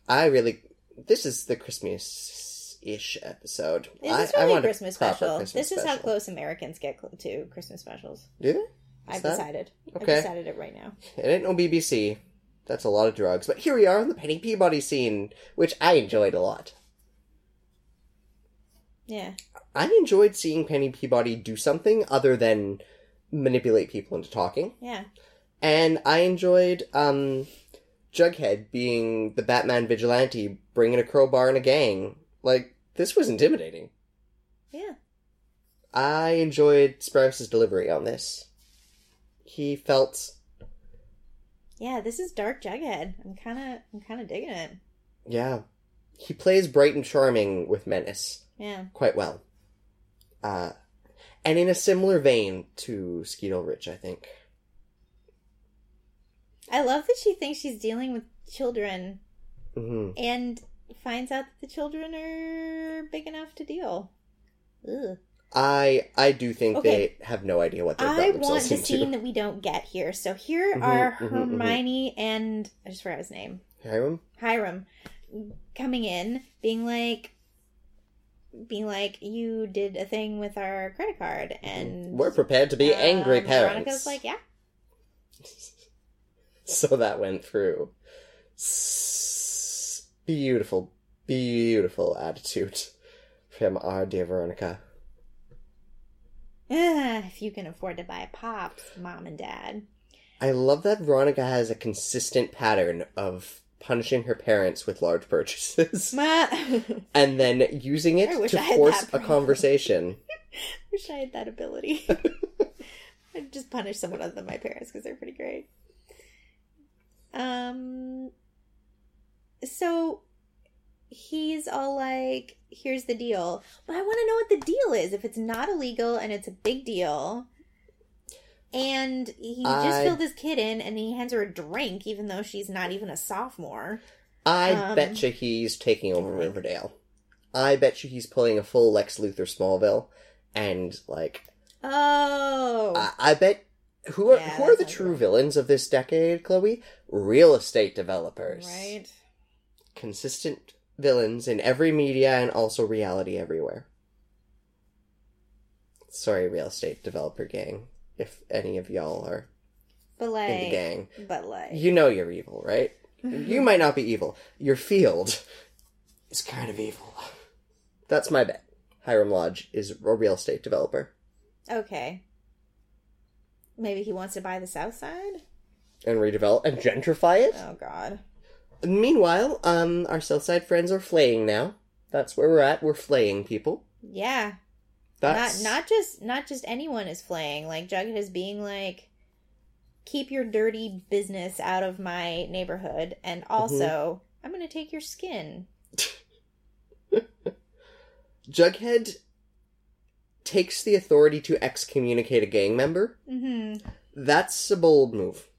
I really this is the Christmas ish episode. This is really a want Christmas special. Christmas this is how close Americans get to Christmas specials. Do they? I've that- decided. I've decided it right now. It ain't no BBC. That's a lot of drugs. But here we are on the Penny Peabody scene, which I enjoyed a lot. Yeah. I enjoyed seeing Penny Peabody do something other than manipulate people into talking. Yeah. And I enjoyed um, Jughead being the Batman vigilante, bringing a crowbar and a gang. Like, this was intimidating. Yeah. I enjoyed Sprouse's delivery on this. He felt, Yeah, this is Dark Jughead. I'm kind of I'm kind of digging it. yeah, he plays bright and charming with menace Yeah. quite well. Uh, and in a similar vein to Skeet Ulrich, I think. I love that she thinks she's dealing with children hmm and finds out that the children are big enough to deal. Ugh. I I do think Okay. they have no idea what they've I want the into. scene that we don't get here. So here Mhm, are mhm, mhm. Hermione and I just forgot his name. Hiram? Hiram coming in, being like, being like, you did a thing with our credit card, and We're prepared to be angry um, parents. Veronica's like, yeah, So that went through. S- Beautiful, beautiful attitude from our dear Veronica. "Ah, if you can afford to buy pops, mom and dad. I love that Veronica has a consistent pattern of punishing her parents with large purchases and then using it to force a conversation. wish I had that ability. I'd just punish someone other than my parents because they're pretty great. Um. So he's all like, "Here's the deal," but I want to know what the deal is. If it's not illegal and it's a big deal, and he just I- filled his kid in, and he hands her a drink, even though she's not even a sophomore. I Um, you he's taking over. Riverdale. I bet you he's pulling a full Lex Luthor Smallville, and like Oh, I, I bet who are Yeah, who are the true right. villains of this decade, Chloe? Real estate developers, right. Consistent villains in every media and also reality everywhere. Sorry, real estate developer gang, if any of y'all are But in the gang, but like, you know you're evil, right? You might not be evil. Your field is kind of evil. That's my bet. Hiram Lodge is a real estate developer Okay. Maybe he wants to buy the south side? and redevelop and gentrify it. Oh god. Meanwhile, um, our Southside friends are flaying now. That's where we're at. We're flaying people. Yeah. That's Not not just not just anyone is flaying. Like Jughead is being like keep your dirty business out of my neighborhood and also I'm going to take your skin. Jughead takes the authority to excommunicate a gang member. Mhm. That's a bold move.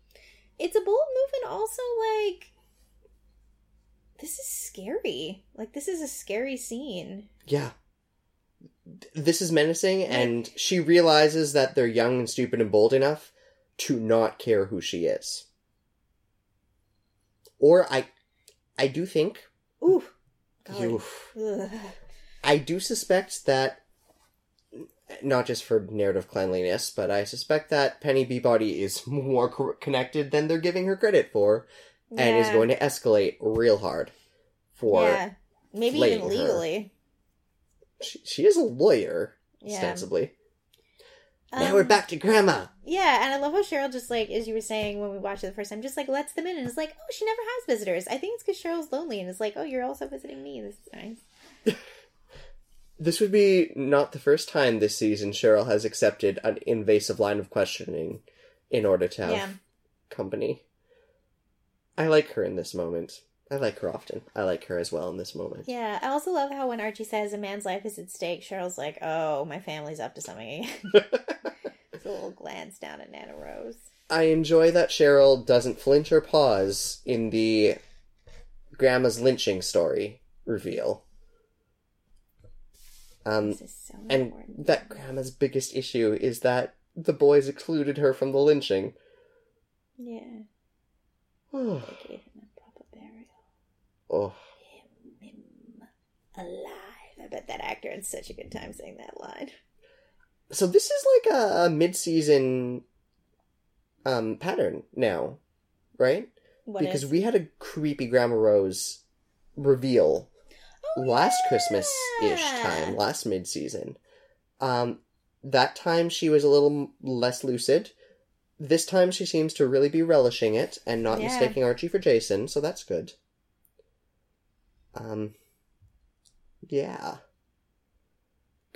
It's a bold move and also like this is scary. Like this is a scary scene. Yeah. This is menacing, and she realizes that they're young and stupid and bold enough to not care who she is. Or I, I do think, Ooh. Oof. I do suspect that, not just for narrative cleanliness, but I suspect that Penny Peabody is more co- connected than they're giving her credit for, and is going to escalate real hard. For Yeah. Maybe even her. She is a lawyer, Yeah. ostensibly. Um, now we're back to Grandma. Yeah, and I love how Cheryl just like, as you were saying when we watched it the first time, just like lets them in and is like, oh, she never has visitors. I think it's because Cheryl's lonely and is like, oh, you're also visiting me. This is nice. This would be not the first time this season Cheryl has accepted an invasive line of questioning in order to have Yeah. company. I like her in this moment. I like her often. I like her as well in this moment. Yeah, I also love how when Archie says a man's life is at stake, Cheryl's like, "Oh, my family's up to something." again." It's a little glance down at Nana Rose. I enjoy that Cheryl doesn't flinch or pause in the grandma's lynching story reveal. Um, This is so and important. that grandma's biggest issue is that the boys excluded her from the lynching. yeah, oh, they gave him a proper burial. Oh, Him alive. I bet that actor had such a good time saying that line. so this is like a, a mid-season um pattern now, right? What because is- we had a creepy Grandma Rose reveal Oh, last Christmas ish time, last mid season. Um, that time she was a little less lucid. This time she seems to really be relishing it and not Yeah. mistaking Archie for Jason, so that's good. Um, yeah.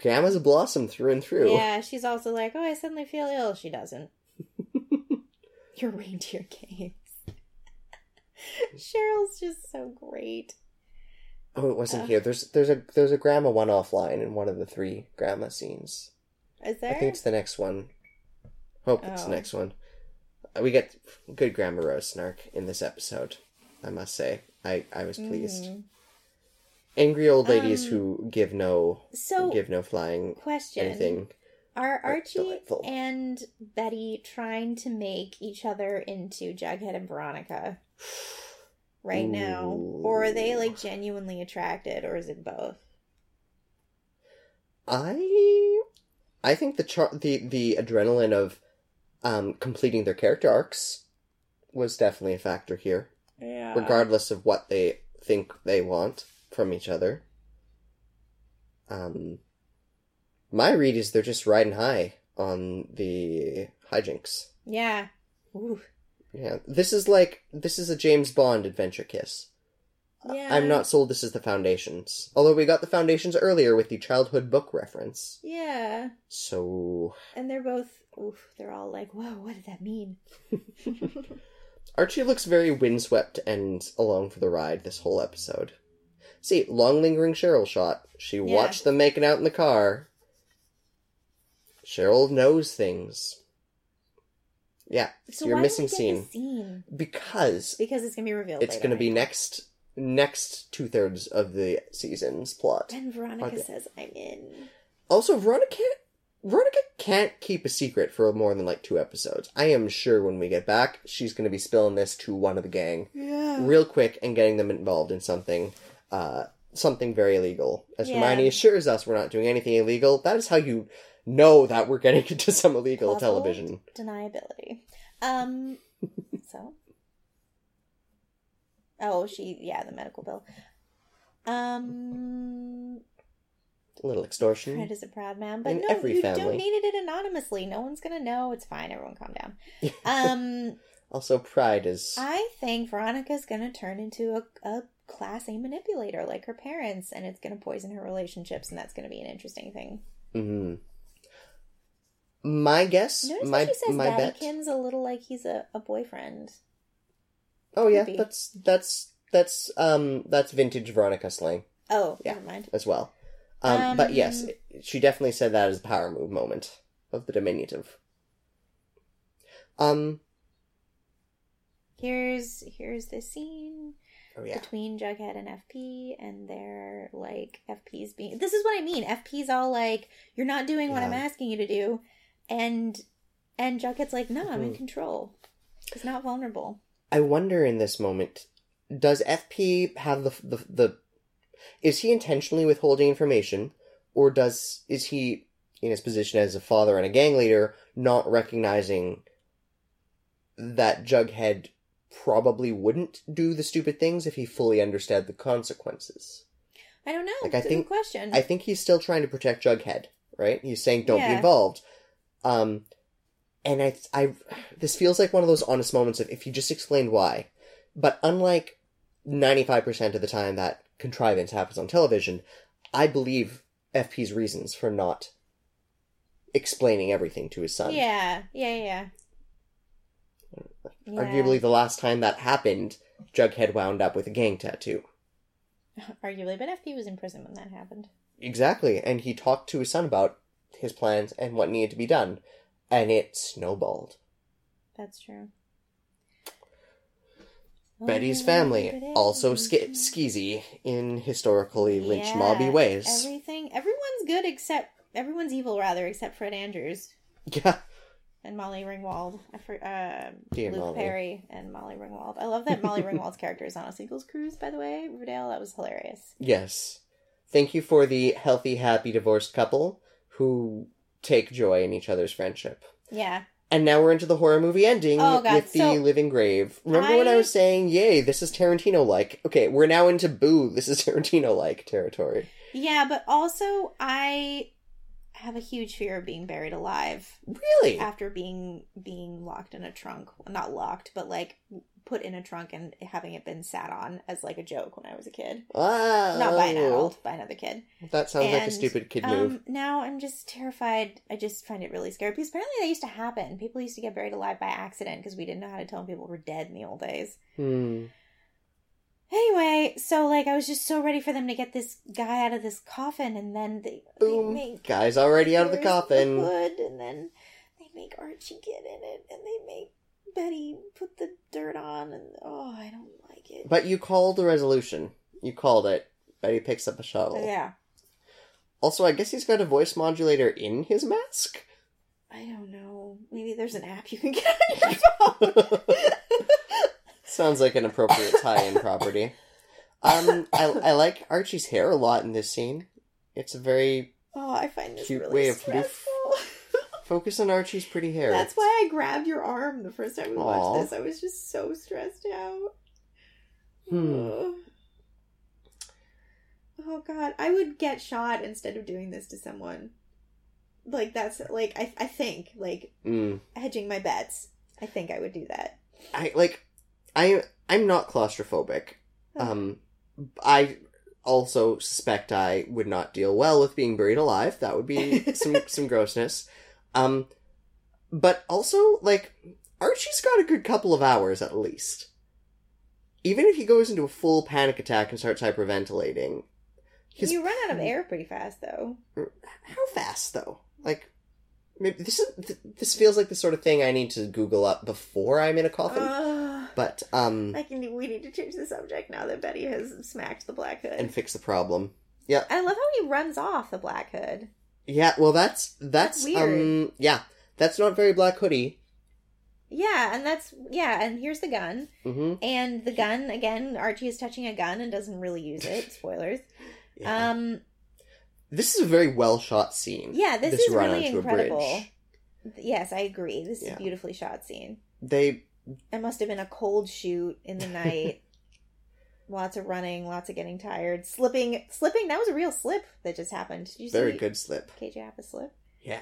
Grandma's a blossom through and through. Yeah, she's also like, "Oh, I suddenly feel ill." She doesn't. Your reindeer games. Cheryl's just so great. Oh, it wasn't Uh. here. There's there's a there's a grandma one off line in one of the three grandma scenes. Is there? I think it's the next one. Hope it's Oh. the next one. Uh, We get good Grandma Rose snark in this episode. I must say, I I was pleased. Mhm. Angry old ladies Um, who give no So, give no flying question: anything. Are Archie delightful. and Betty trying to make each other into Jughead and Veronica right now, or are they like genuinely attracted, or is it both? I I think the char- the the adrenaline of um completing their character arcs was definitely a factor here. Yeah. regardless of what they think they want from each other. Um, my read is they're just riding high on the hijinks. Yeah. Ooh. Yeah, this is like this is a James Bond adventure kiss. Yeah. I'm not sold. This is the Foundations, although we got the Foundations earlier with the childhood book reference. Yeah. So And they're both. Oof. They're all like, "Whoa, what did that mean?" Archie looks very windswept and along for the ride this whole episode. See, long lingering Cheryl shot. She Yeah. watched them making out in the car. Cheryl knows things. Yeah, So your why missing don't we get scene. scene? Because Because it's gonna be revealed. it's later, going to be right? next next two thirds of the season's plot. And Veronica Okay. says, "I'm in." Also, Veronica can't, Veronica can't keep a secret for more than like two episodes. I am sure when we get back, she's going to be spilling this to one of the gang. Yeah. real quick and getting them involved in something uh something very illegal as Yeah. hermione assures us we're not doing anything illegal that is how you know that we're getting into some illegal television deniability. Um. so. Oh, she yeah, the medical bill. Um, a little extortion Fred is a proud man, but In no, every you family. donated it anonymously. No one's gonna know. It's fine. Everyone, calm down. Um, also pride is I think Veronica's gonna turn into a, a class A manipulator like her parents, and it's gonna poison her relationships, and that's gonna be an interesting thing. Mm-hmm. my guess Notice my she says my bet Daddykins a little like he's a, a boyfriend. oh yeah Creepy. that's that's that's um that's vintage veronica slang Oh, Yeah. never mind. as well um, but yes Um, she definitely said that as a power move moment of the diminutive um Here's here's the scene oh yeah between Jughead and FP, and they're like FP's being. This is what I mean. FP's all like, "You're not doing what I'm asking you to do," and and Jughead's like, "No, I'm in Mhm. control. It's not vulnerable." I wonder in this moment, does FP have the the the is he intentionally withholding information, or does is he in his position as a father and a gang leader not recognizing that Jughead probably wouldn't do the stupid things if he fully understood the consequences? I don't know. Like, I It's a think- good question. I think he's still trying to protect Jughead, right? He's saying don't be involved. Um and I I this feels like one of those honest moments of if you just explained why. But unlike 95% of the time that contrivance happens on television, I believe FP's reasons for not explaining everything to his son. Yeah, yeah, yeah. Yeah. Arguably, the last time that happened, Jughead wound up with a gang tattoo. Arguably, but FP was in prison when that happened. Exactly, and he talked to his son about his plans and what needed to be done, and it snowballed. That's true. Betty's family also ske- skeezy in historically lynch mobby ways. Everything, everyone's good except everyone's evil rather, except Fred Andrews Yeah, and Molly Ringwald. I for, uh, Luke Molly. Perry and Molly Ringwald. I love that Molly Ringwald's character is on a Seagulls cruise. By the way, Riverdale, that was hilarious. yes. Thank you for the healthy, happy divorced couple who take joy in each other's friendship. Yeah, And now we're into the horror movie ending Oh, with the so- living grave. Remember when I I- was saying, "Yay, this is Tarantino like"? Okay, we're now into boo. This is Tarantino like territory. yeah, but also I have a huge fear of being buried alive Really? after being being locked in a trunk. Well, not locked, but like put in a trunk and having it been sat on as like a joke when I was a kid. Wow. Not by an adult, by another kid. That sounds like a stupid kid move. Um, now I'm just terrified. I just find it really scary because apparently that used to happen. People used to get buried alive by accident because we didn't know how to tell when people were dead in the old days. Hmm. Anyway, so like I was just so ready for them to get this guy out of this coffin, and then they, they Boom. make Guy's already out of the coffin. hood, and then they make Archie get in it, and they make Betty put the dirt on, and oh, I don't like it. But you called the resolution. You called it. Betty picks up a shovel. yeah, Also, I guess he's got a voice modulator in his mask. I don't know. Maybe there's an app you can get on your phone. Sounds like an appropriate tie-in property. Um, I, I like Archie's hair a lot in this scene. It's a very Oh, I find this Cute really way of stressful. focus on Archie's pretty hair. That's why I grabbed your arm the first time we Aw. watched this. I was just so stressed out. Hmm. Ugh. Oh god, I would get shot instead of doing this to someone. Like that's like I I think like Mm. hedging my bets. I think I would do that. I like. I I'm not claustrophobic. Um, I also suspect I would not deal well with being buried alive. That would be some some grossness. Um, but also like Archie's got a good couple of hours at least. Even if he goes into a full panic attack and starts hyperventilating, he's You run out of air pretty fast though. how fast though? Like. Maybe this is this feels like the sort of thing I need to Google up before I'm in a coffin. Ugh. But um, I can we need to change the subject now that Betty has smacked the black hood. and fix the problem. Yeah, I love how he runs off the black hood. yeah. Well, that's that's, That's weird. um, yeah, that's not very Black Hoodie. Yeah, and that's yeah, and here's the gun. hmm And the gun again, Archie is touching a gun and doesn't really use it. Spoilers. Yeah. Um this is a very well shot scene. yeah, this, is run really incredible. Yes, I agree. This is a beautifully shot scene. They It must have been a cold shoot in the night. lots of running, lots of getting tired, slipping, slipping. That was a real slip that just happened. Did you very good slip. KJ Apa slip? Yeah.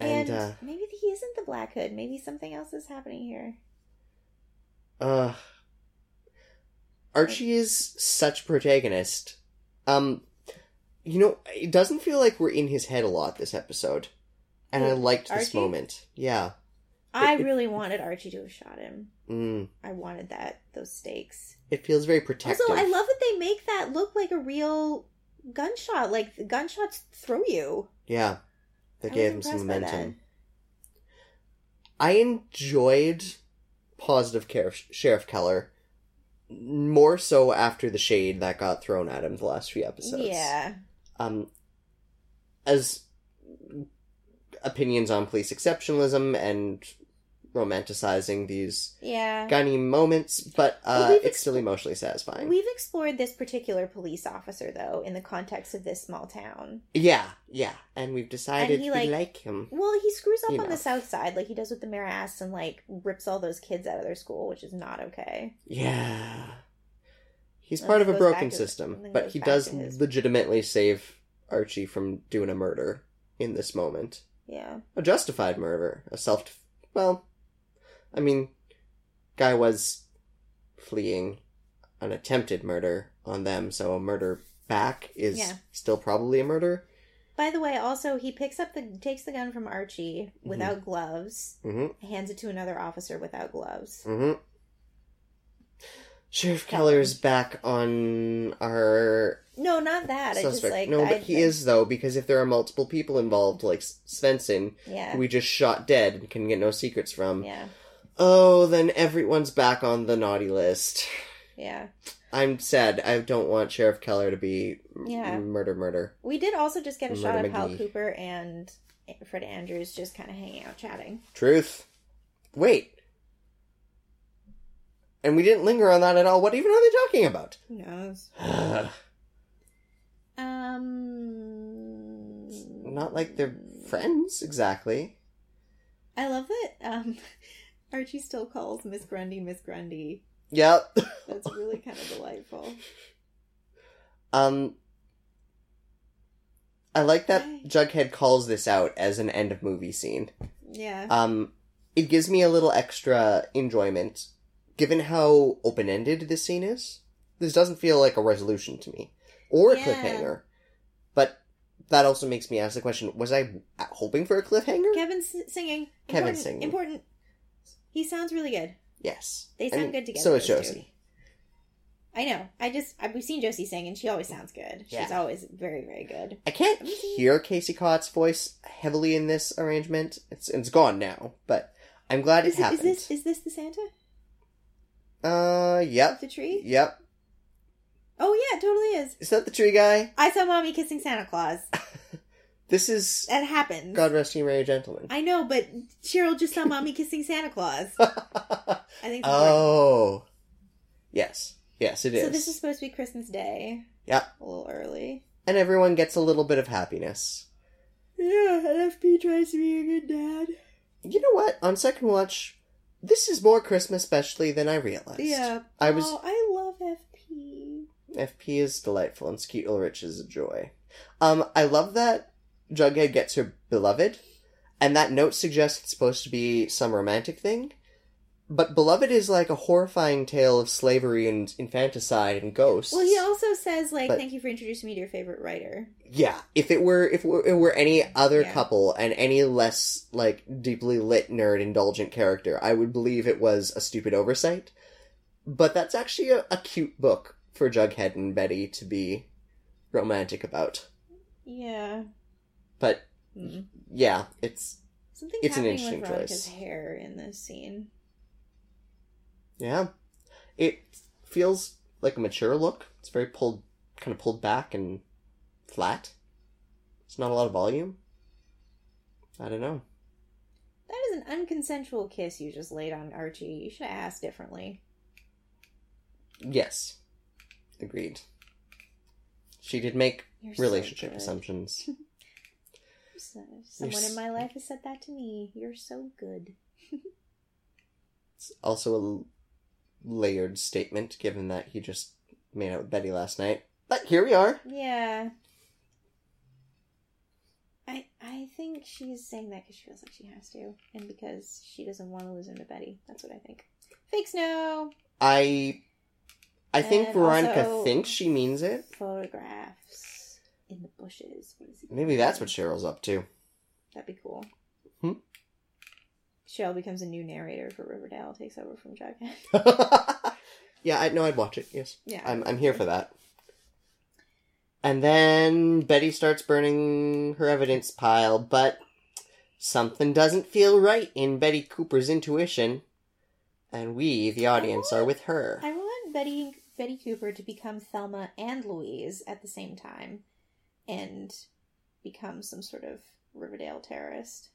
And, And, uh, maybe he isn't the Black Hood. Maybe something else is happening here. uh, Archie is such a protagonist. Um, you know, it doesn't feel like we're in his head a lot this episode, and I liked this Archie? moment. Yeah. I it- really wanted Archie to have shot him. Mm. I wanted that those stakes. It feels very protective. Also, I love that they make that look like a real gunshot. Like the gunshots throw you. Yeah. That I gave him some momentum. I enjoyed positive Ker- Sheriff Keller more so after the shade that got thrown at him the last few episodes. Yeah. Um, as opinions on police exceptionalism and romanticizing these Yeah. gunny moments, but uh, Well, it's still emotionally satisfying. We've explored this particular police officer though in the context of this small town. Yeah, yeah, and we've decided And he, we like- like him. Well, he screws up on the south side like he does with the Marass and like rips all those kids out of their school, which is not okay. Yeah. He's part of a broken system, then but he does his- legitimately save Archie from doing a murder in this moment. Yeah. A justified murder. A self. Well, I mean, guy was fleeing an attempted murder on them, so a murder back is Yeah. still probably a murder. By the way, also he picks up the takes the gun from Archie without gloves, Mm-hmm. hands it to another officer without gloves. Mm-hmm. Sheriff Keller's back on our No, not that. I just suspect. like no, I- but he is though because if there are multiple people involved, like Svenson, Yeah, who we just shot dead and can get no secrets from. yeah, Oh, then everyone's back on the naughty list. yeah. I'm sad. I don't want Sheriff Keller to be Yeah. murder, murder. We did also just get a shot Murder of Hal Cooper and Fred Andrews just kind of hanging out chatting. Truth. Wait. And we didn't linger on that at all. What even are they talking about? Who knows? Um, Not like they're friends, exactly. I love that. Um, Archie still calls Miss Grundy Miss Grundy. Yep. That's really kind of delightful. Um, I like that? Jughead calls this out as an end of movie scene. Yeah. Um, it gives me a little extra enjoyment, given how open ended this scene is. This doesn't feel like a resolution to me, or a Yeah. cliffhanger. But that also makes me ask the question: Was I hoping for a cliffhanger? Kevin's singing. Kevin Important- singing. Important. He sounds really good. yes, They sound mean, good together, So is those two. Josie. I know. I just I, we've seen Josie sing, and she always sounds good. She's Yeah. always very very good. I can't Let me see. hear Casey Cott's voice heavily in this arrangement. It's it's gone now, but I'm glad it Is, it, is happened. this is this the Santa Uh, yep, the tree? yep. Oh yeah, it totally is. Is that the tree guy? I saw mommy kissing Santa Claus. This is That happens. God rest you, merry gentlemen. I know, but Cheryl just saw mommy kissing Santa Claus. I think. Oh, yes, yes, it is. So this is supposed to be Christmas Day. Yep. A little early. and everyone gets a little bit of happiness. Yeah, NFP tries to be a good dad. You know what? On second watch, this is more Christmas specially than I realized. Yeah. I was Oh, I love FP. FP is delightful and Skeet Ulrich is a joy. Um, I love that Jughead gets her beloved, and that note suggests it's supposed to be some romantic thing. But beloved is like a horrifying tale of slavery and infanticide and ghosts. Well, he also says like, But- "Thank you for introducing me to your favorite writer." Yeah, if it were if it were, it were any other Yeah. couple and any less like deeply lit nerd indulgent character, I would believe it was a stupid oversight. But that's actually a, a cute book for Jughead and Betty to be romantic about. Yeah. But Mm. yeah, it's Something's It's an interesting with Veronica's choice. hair in this scene. yeah, it feels like a mature look. It's very pulled, kind of pulled back and flat. It's not a lot of volume. I don't know. That is an unconsensual kiss you just laid on Archie. You should have asked differently. Yes, agreed. She did make You're relationship good. assumptions. So- Someone s- in my life has said that to me. You're so good. It's also a l- layered statement, given that he just made out with Betty last night. But here we are. Yeah. I I think she's saying that because she feels like she has to, and because she doesn't want to lose him to Betty. That's what I think. Fake snow I, I think And Veronica thinks she means it. photographs in the bushes. What is it? Maybe that's what Cheryl's up to. That'd be cool. Hmm? Cheryl becomes a new narrator for Riverdale. Takes over from Jughead. yeah, I know. I'd watch it. Yes, Yeah, I'm. I'm here for that. And then Betty starts burning her evidence pile, but something doesn't feel right in Betty Cooper's intuition, and we, the audience, are with her. I want Betty Betty Cooper to become Thelma and Louise at the same time, and become some sort of Riverdale terrorist.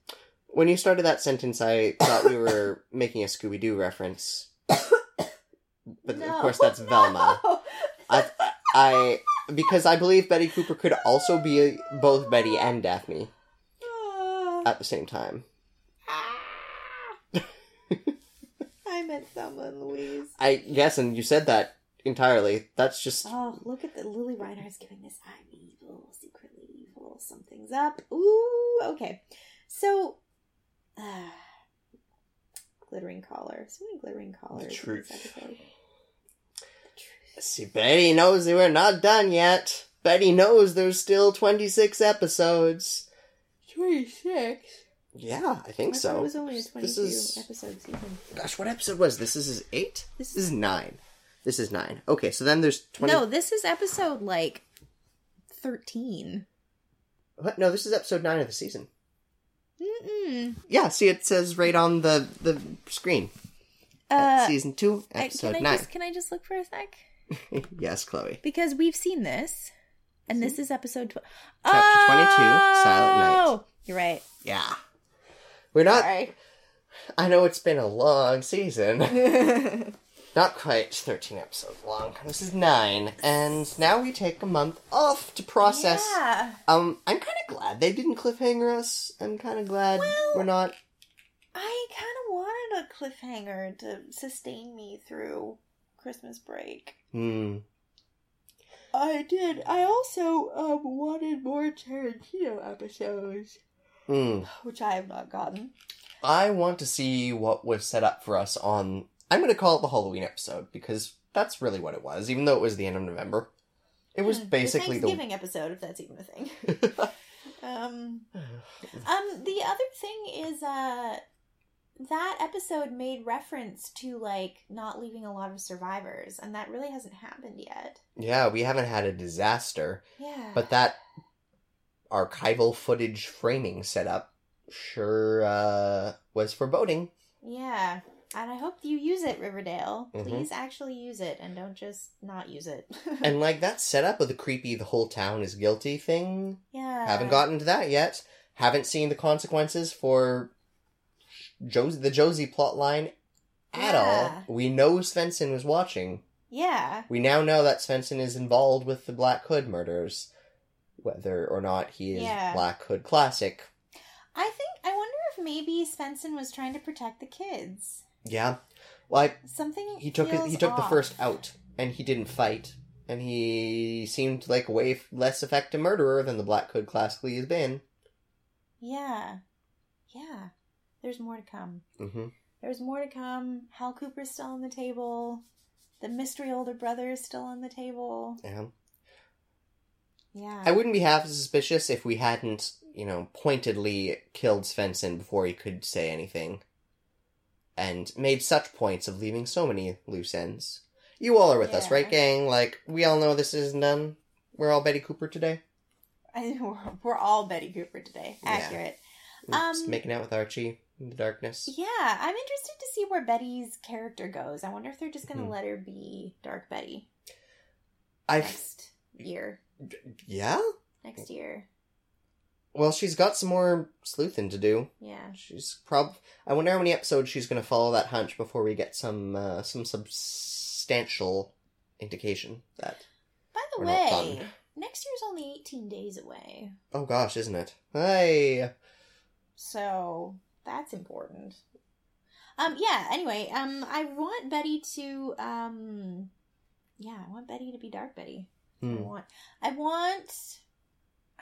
When you started that sentence, I thought we were making a Scooby Doo reference, but of course that's Velma. I, I, because I believe Betty Cooper could also be both Betty and Daphne Ah. at the same time. Ah. I meant Thelma and Louise. I guess, and you said that entirely. That's just Oh, look at the Lili Reinhart's giving this I'm evil, secretly evil, something's up. Ooh, okay. So, uh, glittering collar. So many glittering collars. in truth. The truth. see. Betty knows that we're not done yet. Betty knows there's still 26 episodes. 26. Yeah, I think I so. it was only a 22 This is episode season. gosh, what episode was this? This is eight. This This is nine. This is nine. Okay, so then there's 20. No, this is episode like 13. What? No, this is episode nine of the season. Mm-mm. Yeah, see, it says right on the the screen. Uh, season two, episode can I nine. just can I just look for a sec? yes, Chloe. Because we've seen this, and this is episode tw- Chapter 22, Silent Night. Oh! You're right. Yeah, we're not. Sorry. I know it's been a long season. Not quite 13 episodes long. This is 9. And now we take a month off to process. Yeah. Um, I'm kind of glad they didn't cliffhanger us. I'm kind of glad Well- we're not. I kind of wanted a cliffhanger to sustain me through Christmas break. Hmm. I did. I also um, wanted more Tarantino episodes, Hmm. which I have not gotten. I want to see what was set up for us on. I'm going to call it the Halloween episode because that's really what it was, even though it was the end of November. It was basically the the. Thanksgiving episode, if that's even a thing. um, um, the other thing is, uh, that episode made reference to like not leaving a lot of survivors, and that really hasn't happened yet. yeah, we haven't had a disaster. Yeah, But that archival footage framing setup sure uh, was foreboding. yeah, and I hope you use it, Riverdale. Mhm. Please actually use it, and don't just not use it. And like that setup of the creepy the whole town is guilty thing, yeah, haven't gotten to that yet. Haven't seen the consequences for Josie the Josie plot line at Yeah. all. We know Svenson was watching. Yeah, We now know that Svenson is involved with the Black Hood murders. Whether or not he is Yeah. Black Hood Classic. I think I wonder if maybe Svenson was trying to protect the kids. Yeah. Well, I Something he took it, he took the first out and he didn't fight and he seemed like a way less effective murderer than the black hood classically has been Yeah, yeah. There's more to come. hmm There's more to come. Hal Cooper's still on the table. The mystery older brother is still on the table. yeah Yeah. i wouldn't be half as suspicious if we hadn't you know pointedly killed svenson before he could say anything and made such points of leaving so many loose ends you all are with us right gang like we all know this isn't done we're all betty cooper today I, we're, we're all Betty Cooper today. Accurate. Just Um, making out with archie in the darkness Yeah, I'm interested to see where Betty's character goes. I wonder if they're just going to Hmm. let her be Dark Betty i next year. yeah Next year. Well she's got some more sleuthing to do Yeah. She's prob. I wonder how many episodes she's going to follow that hunch before we get some uh, some substantial indication that. By the way, next year's only 18 days away. Oh gosh, isn't it? Hey, So that's important. Um yeah, anyway, um I want Betty to um yeah, I want Betty to be Dark Betty. I Hmm. want I want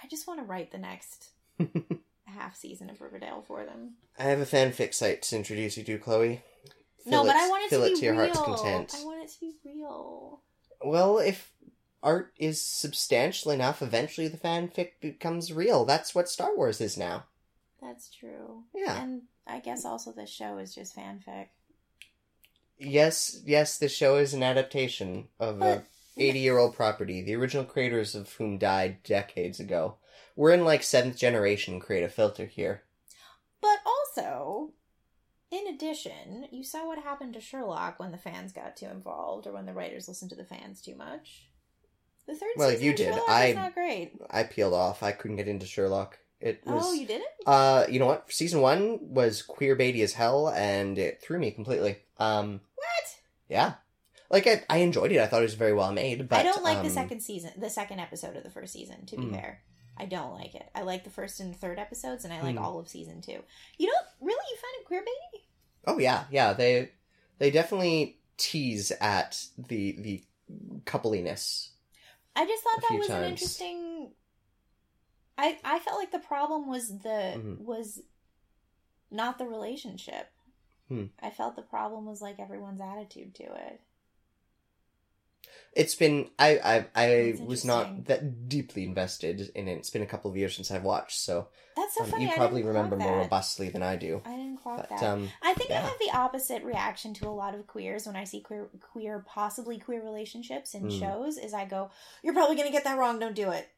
I just want to write the next half season of Riverdale for them. I have a fanfic site to introduce you to, Chloe. no, Fill but I want it fill to it be to your real. heart's content. I want it to be real. Well, if art is substantial enough, eventually the fanfic becomes real. That's what Star Wars is now. That's true. Yeah. And I guess also the show is just fanfic. Yes, yes, the show is an adaptation of a But 80 year old property, the original creators of whom died decades ago. We're in like seventh generation creative filter here. But also, in addition, you saw what happened to Sherlock when the fans got too involved, or when the writers listened to the fans too much. The third Well, season you did. Sherlock I- was not great. I peeled off. I couldn't get into Sherlock. It was. Oh, you didn't? Uh, you know what? Season one was queer baity as hell, and it threw me completely. Um, What? yeah, like I, I enjoyed it. I thought it was very well made. But I don't like the um, second season, the second episode of the first season. To be Mm. fair, I don't like it. I like the first and third episodes, and I like Mm. all of season two. You don't really? You find it queer baby? Oh yeah, yeah. They they definitely tease at the the coupliness. I just thought that was an interesting. I I felt like the problem was the Mhm. was not the relationship. Hmm. I felt the problem was like everyone's attitude to it. It's been I I I That's was not that deeply invested in it. It's been a couple of years since I've watched, so That's so um, funny. you probably remember more robustly than I do. I didn't clock But that. um, I think I have the opposite reaction to a lot of queers when I see queer, queer, possibly queer relationships in Hmm. shows. Is I go, "You're probably gonna get that wrong. Don't do it."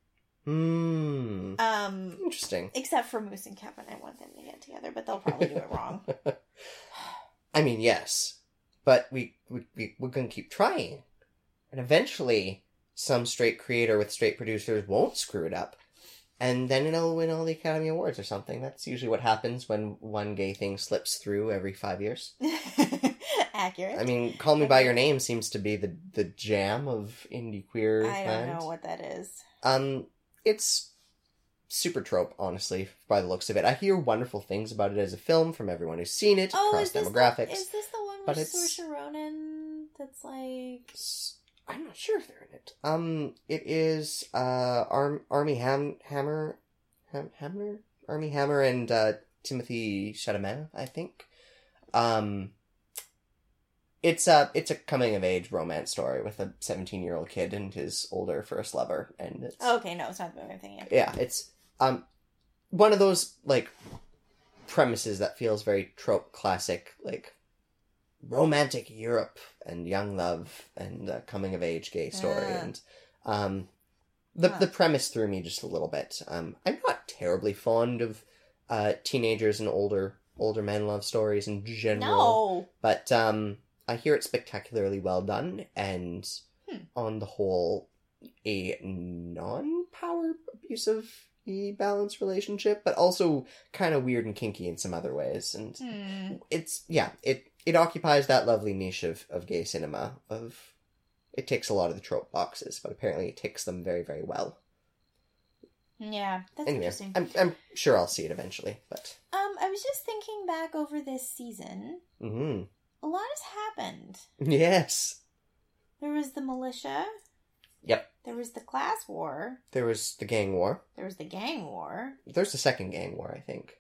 hmm, Um, interesting. except for Moose and Kevin, I want them to get together, but they'll probably do it wrong. I mean, yes, but we we we we're gonna keep trying, and eventually, some straight creator with straight producers won't screw it up, and then it'll win all the Academy Awards or something. That's usually what happens when one gay thing slips through every five years. Accurate. I mean, Call Me by Your Name seems to be the the jam of indie queer I don't know what that is. Um, it's super trope, honestly, by the looks of it. I hear wonderful things about it as a film from everyone who's seen it Oh, across is demographics. The, is this the one but with it's- Saoirse Ronan? That's like S- I'm not sure if they're in it. Um, it is uh Arm Army Ham Hammer Ham Hammer Armie Hammer and uh Timothée Chalamet, I think. Um, it's a it's a coming of age romance story with a 17 year old kid and his older first lover, and it's okay. No, it's not the movie I'm thinking of. yeah, it's um one of those like premises that feels very trope classic, like romantic Europe and young love and uh, coming of age gay story, Ah. and um the Huh. the premise threw me just a little bit. Um, I'm not terribly fond of uh teenagers and older older men love stories in general, No. but um I hear it's spectacularly well done and Hmm. on the whole a non-power abusive balanced relationship, but also kind of weird and kinky in some other ways. And Hmm. it's yeah, it it occupies that lovely niche of of gay cinema of it ticks a lot of the trope boxes, but apparently it ticks them very very well. Yeah, that's anyway, interesting. I'm I'm sure I'll see it eventually, but Um, I was just thinking back over this season. Mm-hmm. A lot has happened. yes, There was the militia. Yep. There was the class war. there was the gang war. There was the gang war There's the second gang war, I think.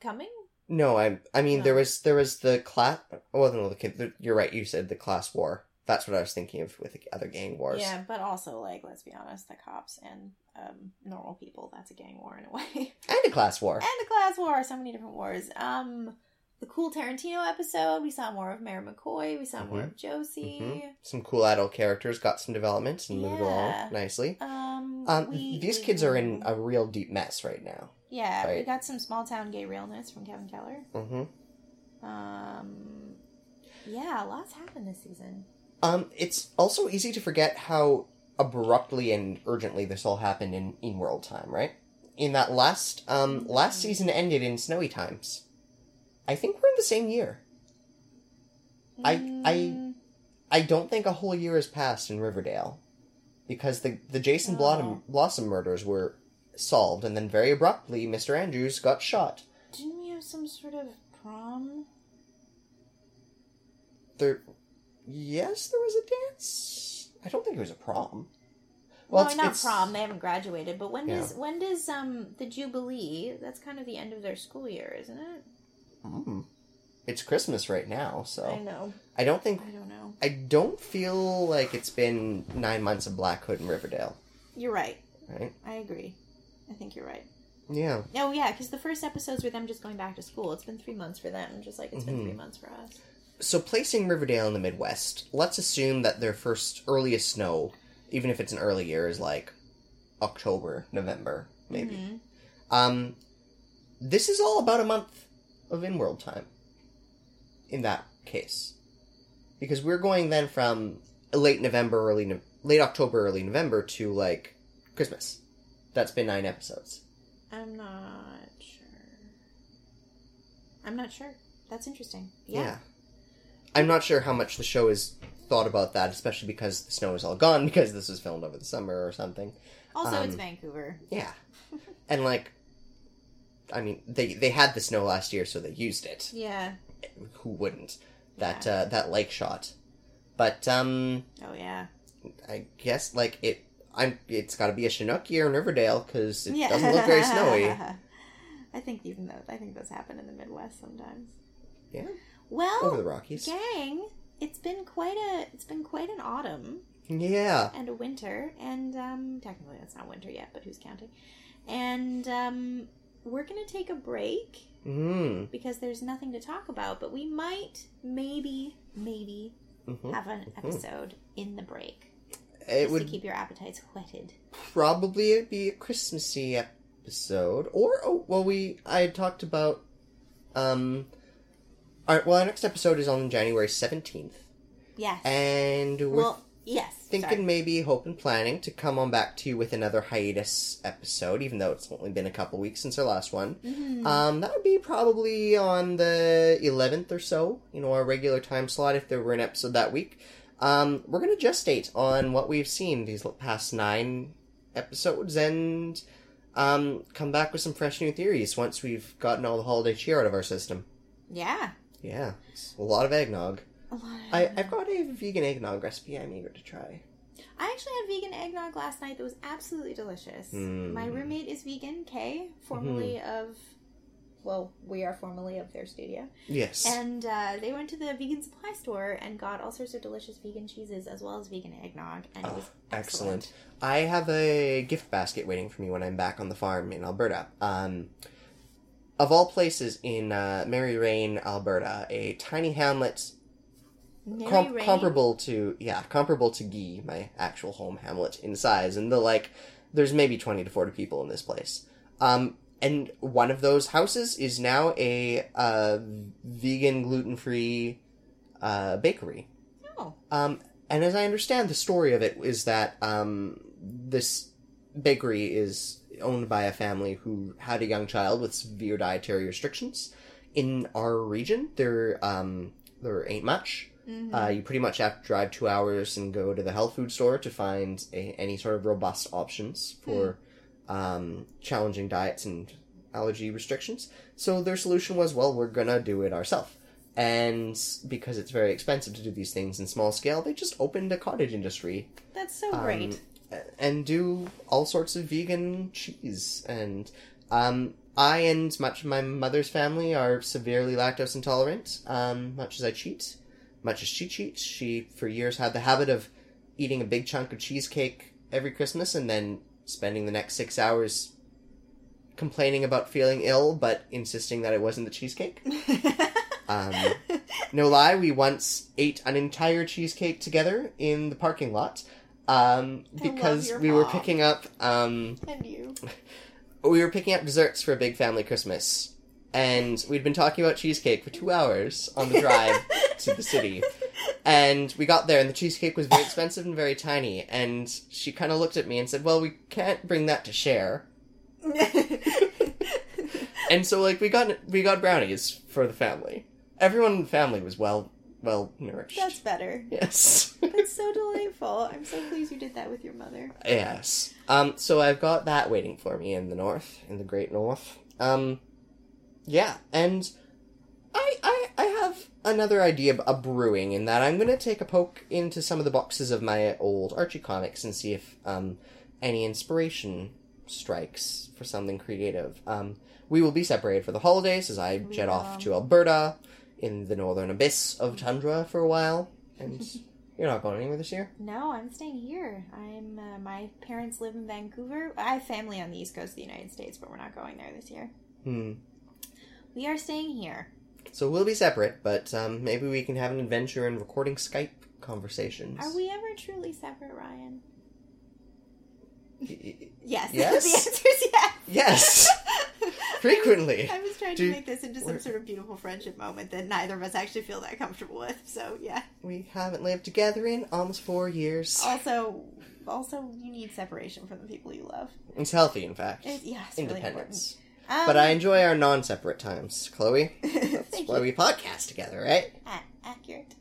coming. No, I I mean No. there was there was the class. Well, no, the kid. You're right. You said the class war. That's what I was thinking of with the other gang wars. Yeah, but also like let's be honest, the cops and um, normal people. That's a gang war in a way. and a class war. and a class war. So many different wars. Um, the cool Tarantino episode. We saw more of Mayor McCoy. We saw more Mhm. of Josie. Mhm. Some cool adult characters got some development and moved along nicely. Um, Um, we- these kids are in a real deep mess right now. Yeah, we got some small town gay realness from Kevin Keller. hmm Um, yeah, lots happened this season. Um, it's also easy to forget how abruptly and urgently this all happened in in world time, right? In that last um last season ended in snowy times. I think we're in the same year. I- I- Mm, I don't think a whole year has passed in Riverdale because the the Jason Blossom, Blossom murders were solved, and then very abruptly, Mr. Andrews got shot. didn't we have some sort of prom? There, yes, there was a dance. I don't think it was a prom. Well, it's- not it's- prom. They haven't graduated. But when Yeah. does when does um the Jubilee? That's kind of the end of their school year, isn't it? Mm. It's Christmas right now, so I know. I don't think I don't know. I don't feel like it's been nine months of Black Hood and Riverdale, You're right. right? I agree. I think you're right. Yeah. Oh yeah, because the first episodes were them just going back to school. It's been three months for them, just like it's been Mhm. three months for us. So placing Riverdale in the Midwest, let's assume that their first earliest snow, even if it's an early year, is like October, November, maybe. Mhm. Um, this is all about a month of in-world time. In that case, because we're going then from late November, early no- late October, early November to like Christmas. That's been nine episodes. I'm not sure. I'm not sure. That's interesting. Yeah. Yeah. I'm not sure how much the show has thought about that, especially because the snow is all gone because this was filmed over the summer or something. Also, it's Um, Vancouver. Yeah. and like I mean, they they had the snow last year so they used it. Yeah. Who wouldn't? That Yeah. uh that lake shot. But um Oh yeah. I guess like it I'm it's got to be a Chinook year in Riverdale cuz it yeah. doesn't look very snowy. I think even though I think those happen in the Midwest sometimes. Yeah. Well, Over the Rockies. gang, it's been quite a it's been quite an autumn. Yeah. and a winter, and um, technically that's not winter yet, but who's counting? And um, we're gonna take a break Mm. because there's nothing to talk about, but we might, maybe, maybe Mhm. have an episode in the break It just would to keep your appetites whetted. probably it'd be a Christmassy episode, or oh, well, we I talked about um. Our, well, our next episode is on January seventeenth, Yes. and we're well, yes. thinking sorry. maybe hope and planning to come on back to you with another hiatus episode, even though it's only been a couple weeks since our last one. Mhm. Um, that would be probably on the 11th or so, you know, our regular time slot if there were an episode that week. Um, we're going to gestate on what we've seen these past nine episodes and um, come back with some fresh new theories once we've gotten all the holiday cheer out of our system. yeah. Yeah, it's a lot of eggnog. A lot. I, I've got a vegan eggnog recipe I'm eager to try. I actually had vegan eggnog last night that was absolutely delicious. Mm. My roommate is vegan, Kay, formerly of, well, we are formerly of their studio. Yes. And uh, they went to the vegan supply store and got all sorts of delicious vegan cheeses as well as vegan eggnog, and it Oh, was excellent. excellent. I have a gift basket waiting for me when I'm back on the farm in Alberta. Um, of all places in uh, Marie Reine, Alberta, a tiny hamlet com- comparable to yeah, comparable to Guy, my actual home hamlet in size, and the like. There's maybe twenty to forty people in this place. Um, and one of those houses is now a uh, vegan, gluten free uh, bakery. Oh, Um, and as I understand, the story of it is that um, this bakery is owned by a family who had a young child with severe dietary restrictions. In our region, there um, there ain't much. Mhm. Uh, you pretty much have to drive two hours and go to the health food store to find a, any sort of robust options for um, challenging diets and allergy restrictions. So their solution was, well, we're gonna do it ourselves. And because it's very expensive to do these things in small scale, they just opened a cottage industry that's so um, great. and do all sorts of vegan cheese. And um, I and much of my mother's family are severely lactose intolerant. Um, much as I cheat, much as she cheats, she for years had the habit of eating a big chunk of cheesecake every Christmas and then spending the next six hours complaining about feeling ill, but insisting that it wasn't the cheesecake. Um, no lie, we once ate an entire cheesecake together in the parking lot. Um, because we were picking up, um, and you. we were picking up desserts for a big family Christmas, and we'd been talking about cheesecake for two hours on the drive to the city. And we got there, and the cheesecake was very expensive and very tiny. And she kind of looked at me and said, "Well, we can't bring that to share." And so, like, we got we got brownies for the family. Everyone in the family was well well nourished. That's better. Yes. That's so delightful. I'm so pleased you did that with your mother. Yes. Um, so I've got that waiting for me in the north, in the great north. Um, yeah, and I, I, I have another idea a brewing in that I'm gonna take a poke into some of the boxes of my old Archie comics and see if, um, any inspiration strikes for something creative. Um, we will be separated for the holidays as I jet off to Alberta in the northern abyss of tundra for a while, and you're not going anywhere this year? No, I'm staying here. I'm. Uh, my parents live in Vancouver. I have family on the east coast of the United States, but we're not going there this year. Hmm. We are staying here. So we'll be separate, but um, maybe we can have an adventure in recording Skype conversations. Are we ever truly separate, Ryan? Y- Yes. Yes? the answer is yes. Yes. Frequently. I was trying Do- to make this into some sort of beautiful friendship moment that neither of us actually feel that comfortable with. So yeah. We haven't lived together in almost four years. Also, also, you need separation from the people you love. It's healthy, in fact. It, yeah, it's really. Independence. Um, but I enjoy our non-separate times, Chloe. That's Thank why you. we podcast together, right? A- accurate.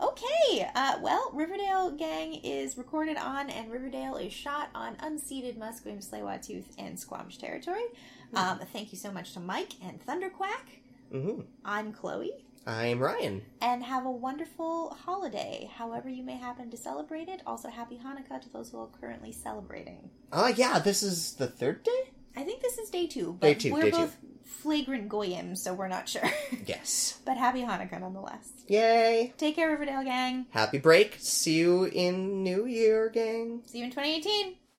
Okay, uh, well, Riverdale Gang is recorded on, and Riverdale is shot on unceded Musqueam, tsleil and Squamish territory. Um, thank you so much to Mike and Thunderquack. Mm-hmm. I'm Chloe, I'm Ryan. and have a wonderful holiday, however you may happen to celebrate it. Also, happy Hanukkah to those who are currently celebrating. Oh, yeah, this is the third day? I think this is day two, but Day two, we're day two. both flagrant goyim, so we're not sure. Yes. but happy Hanukkah nonetheless. Yay. Take care, Riverdale gang. Happy break. See you in New Year, gang. See you in 2018.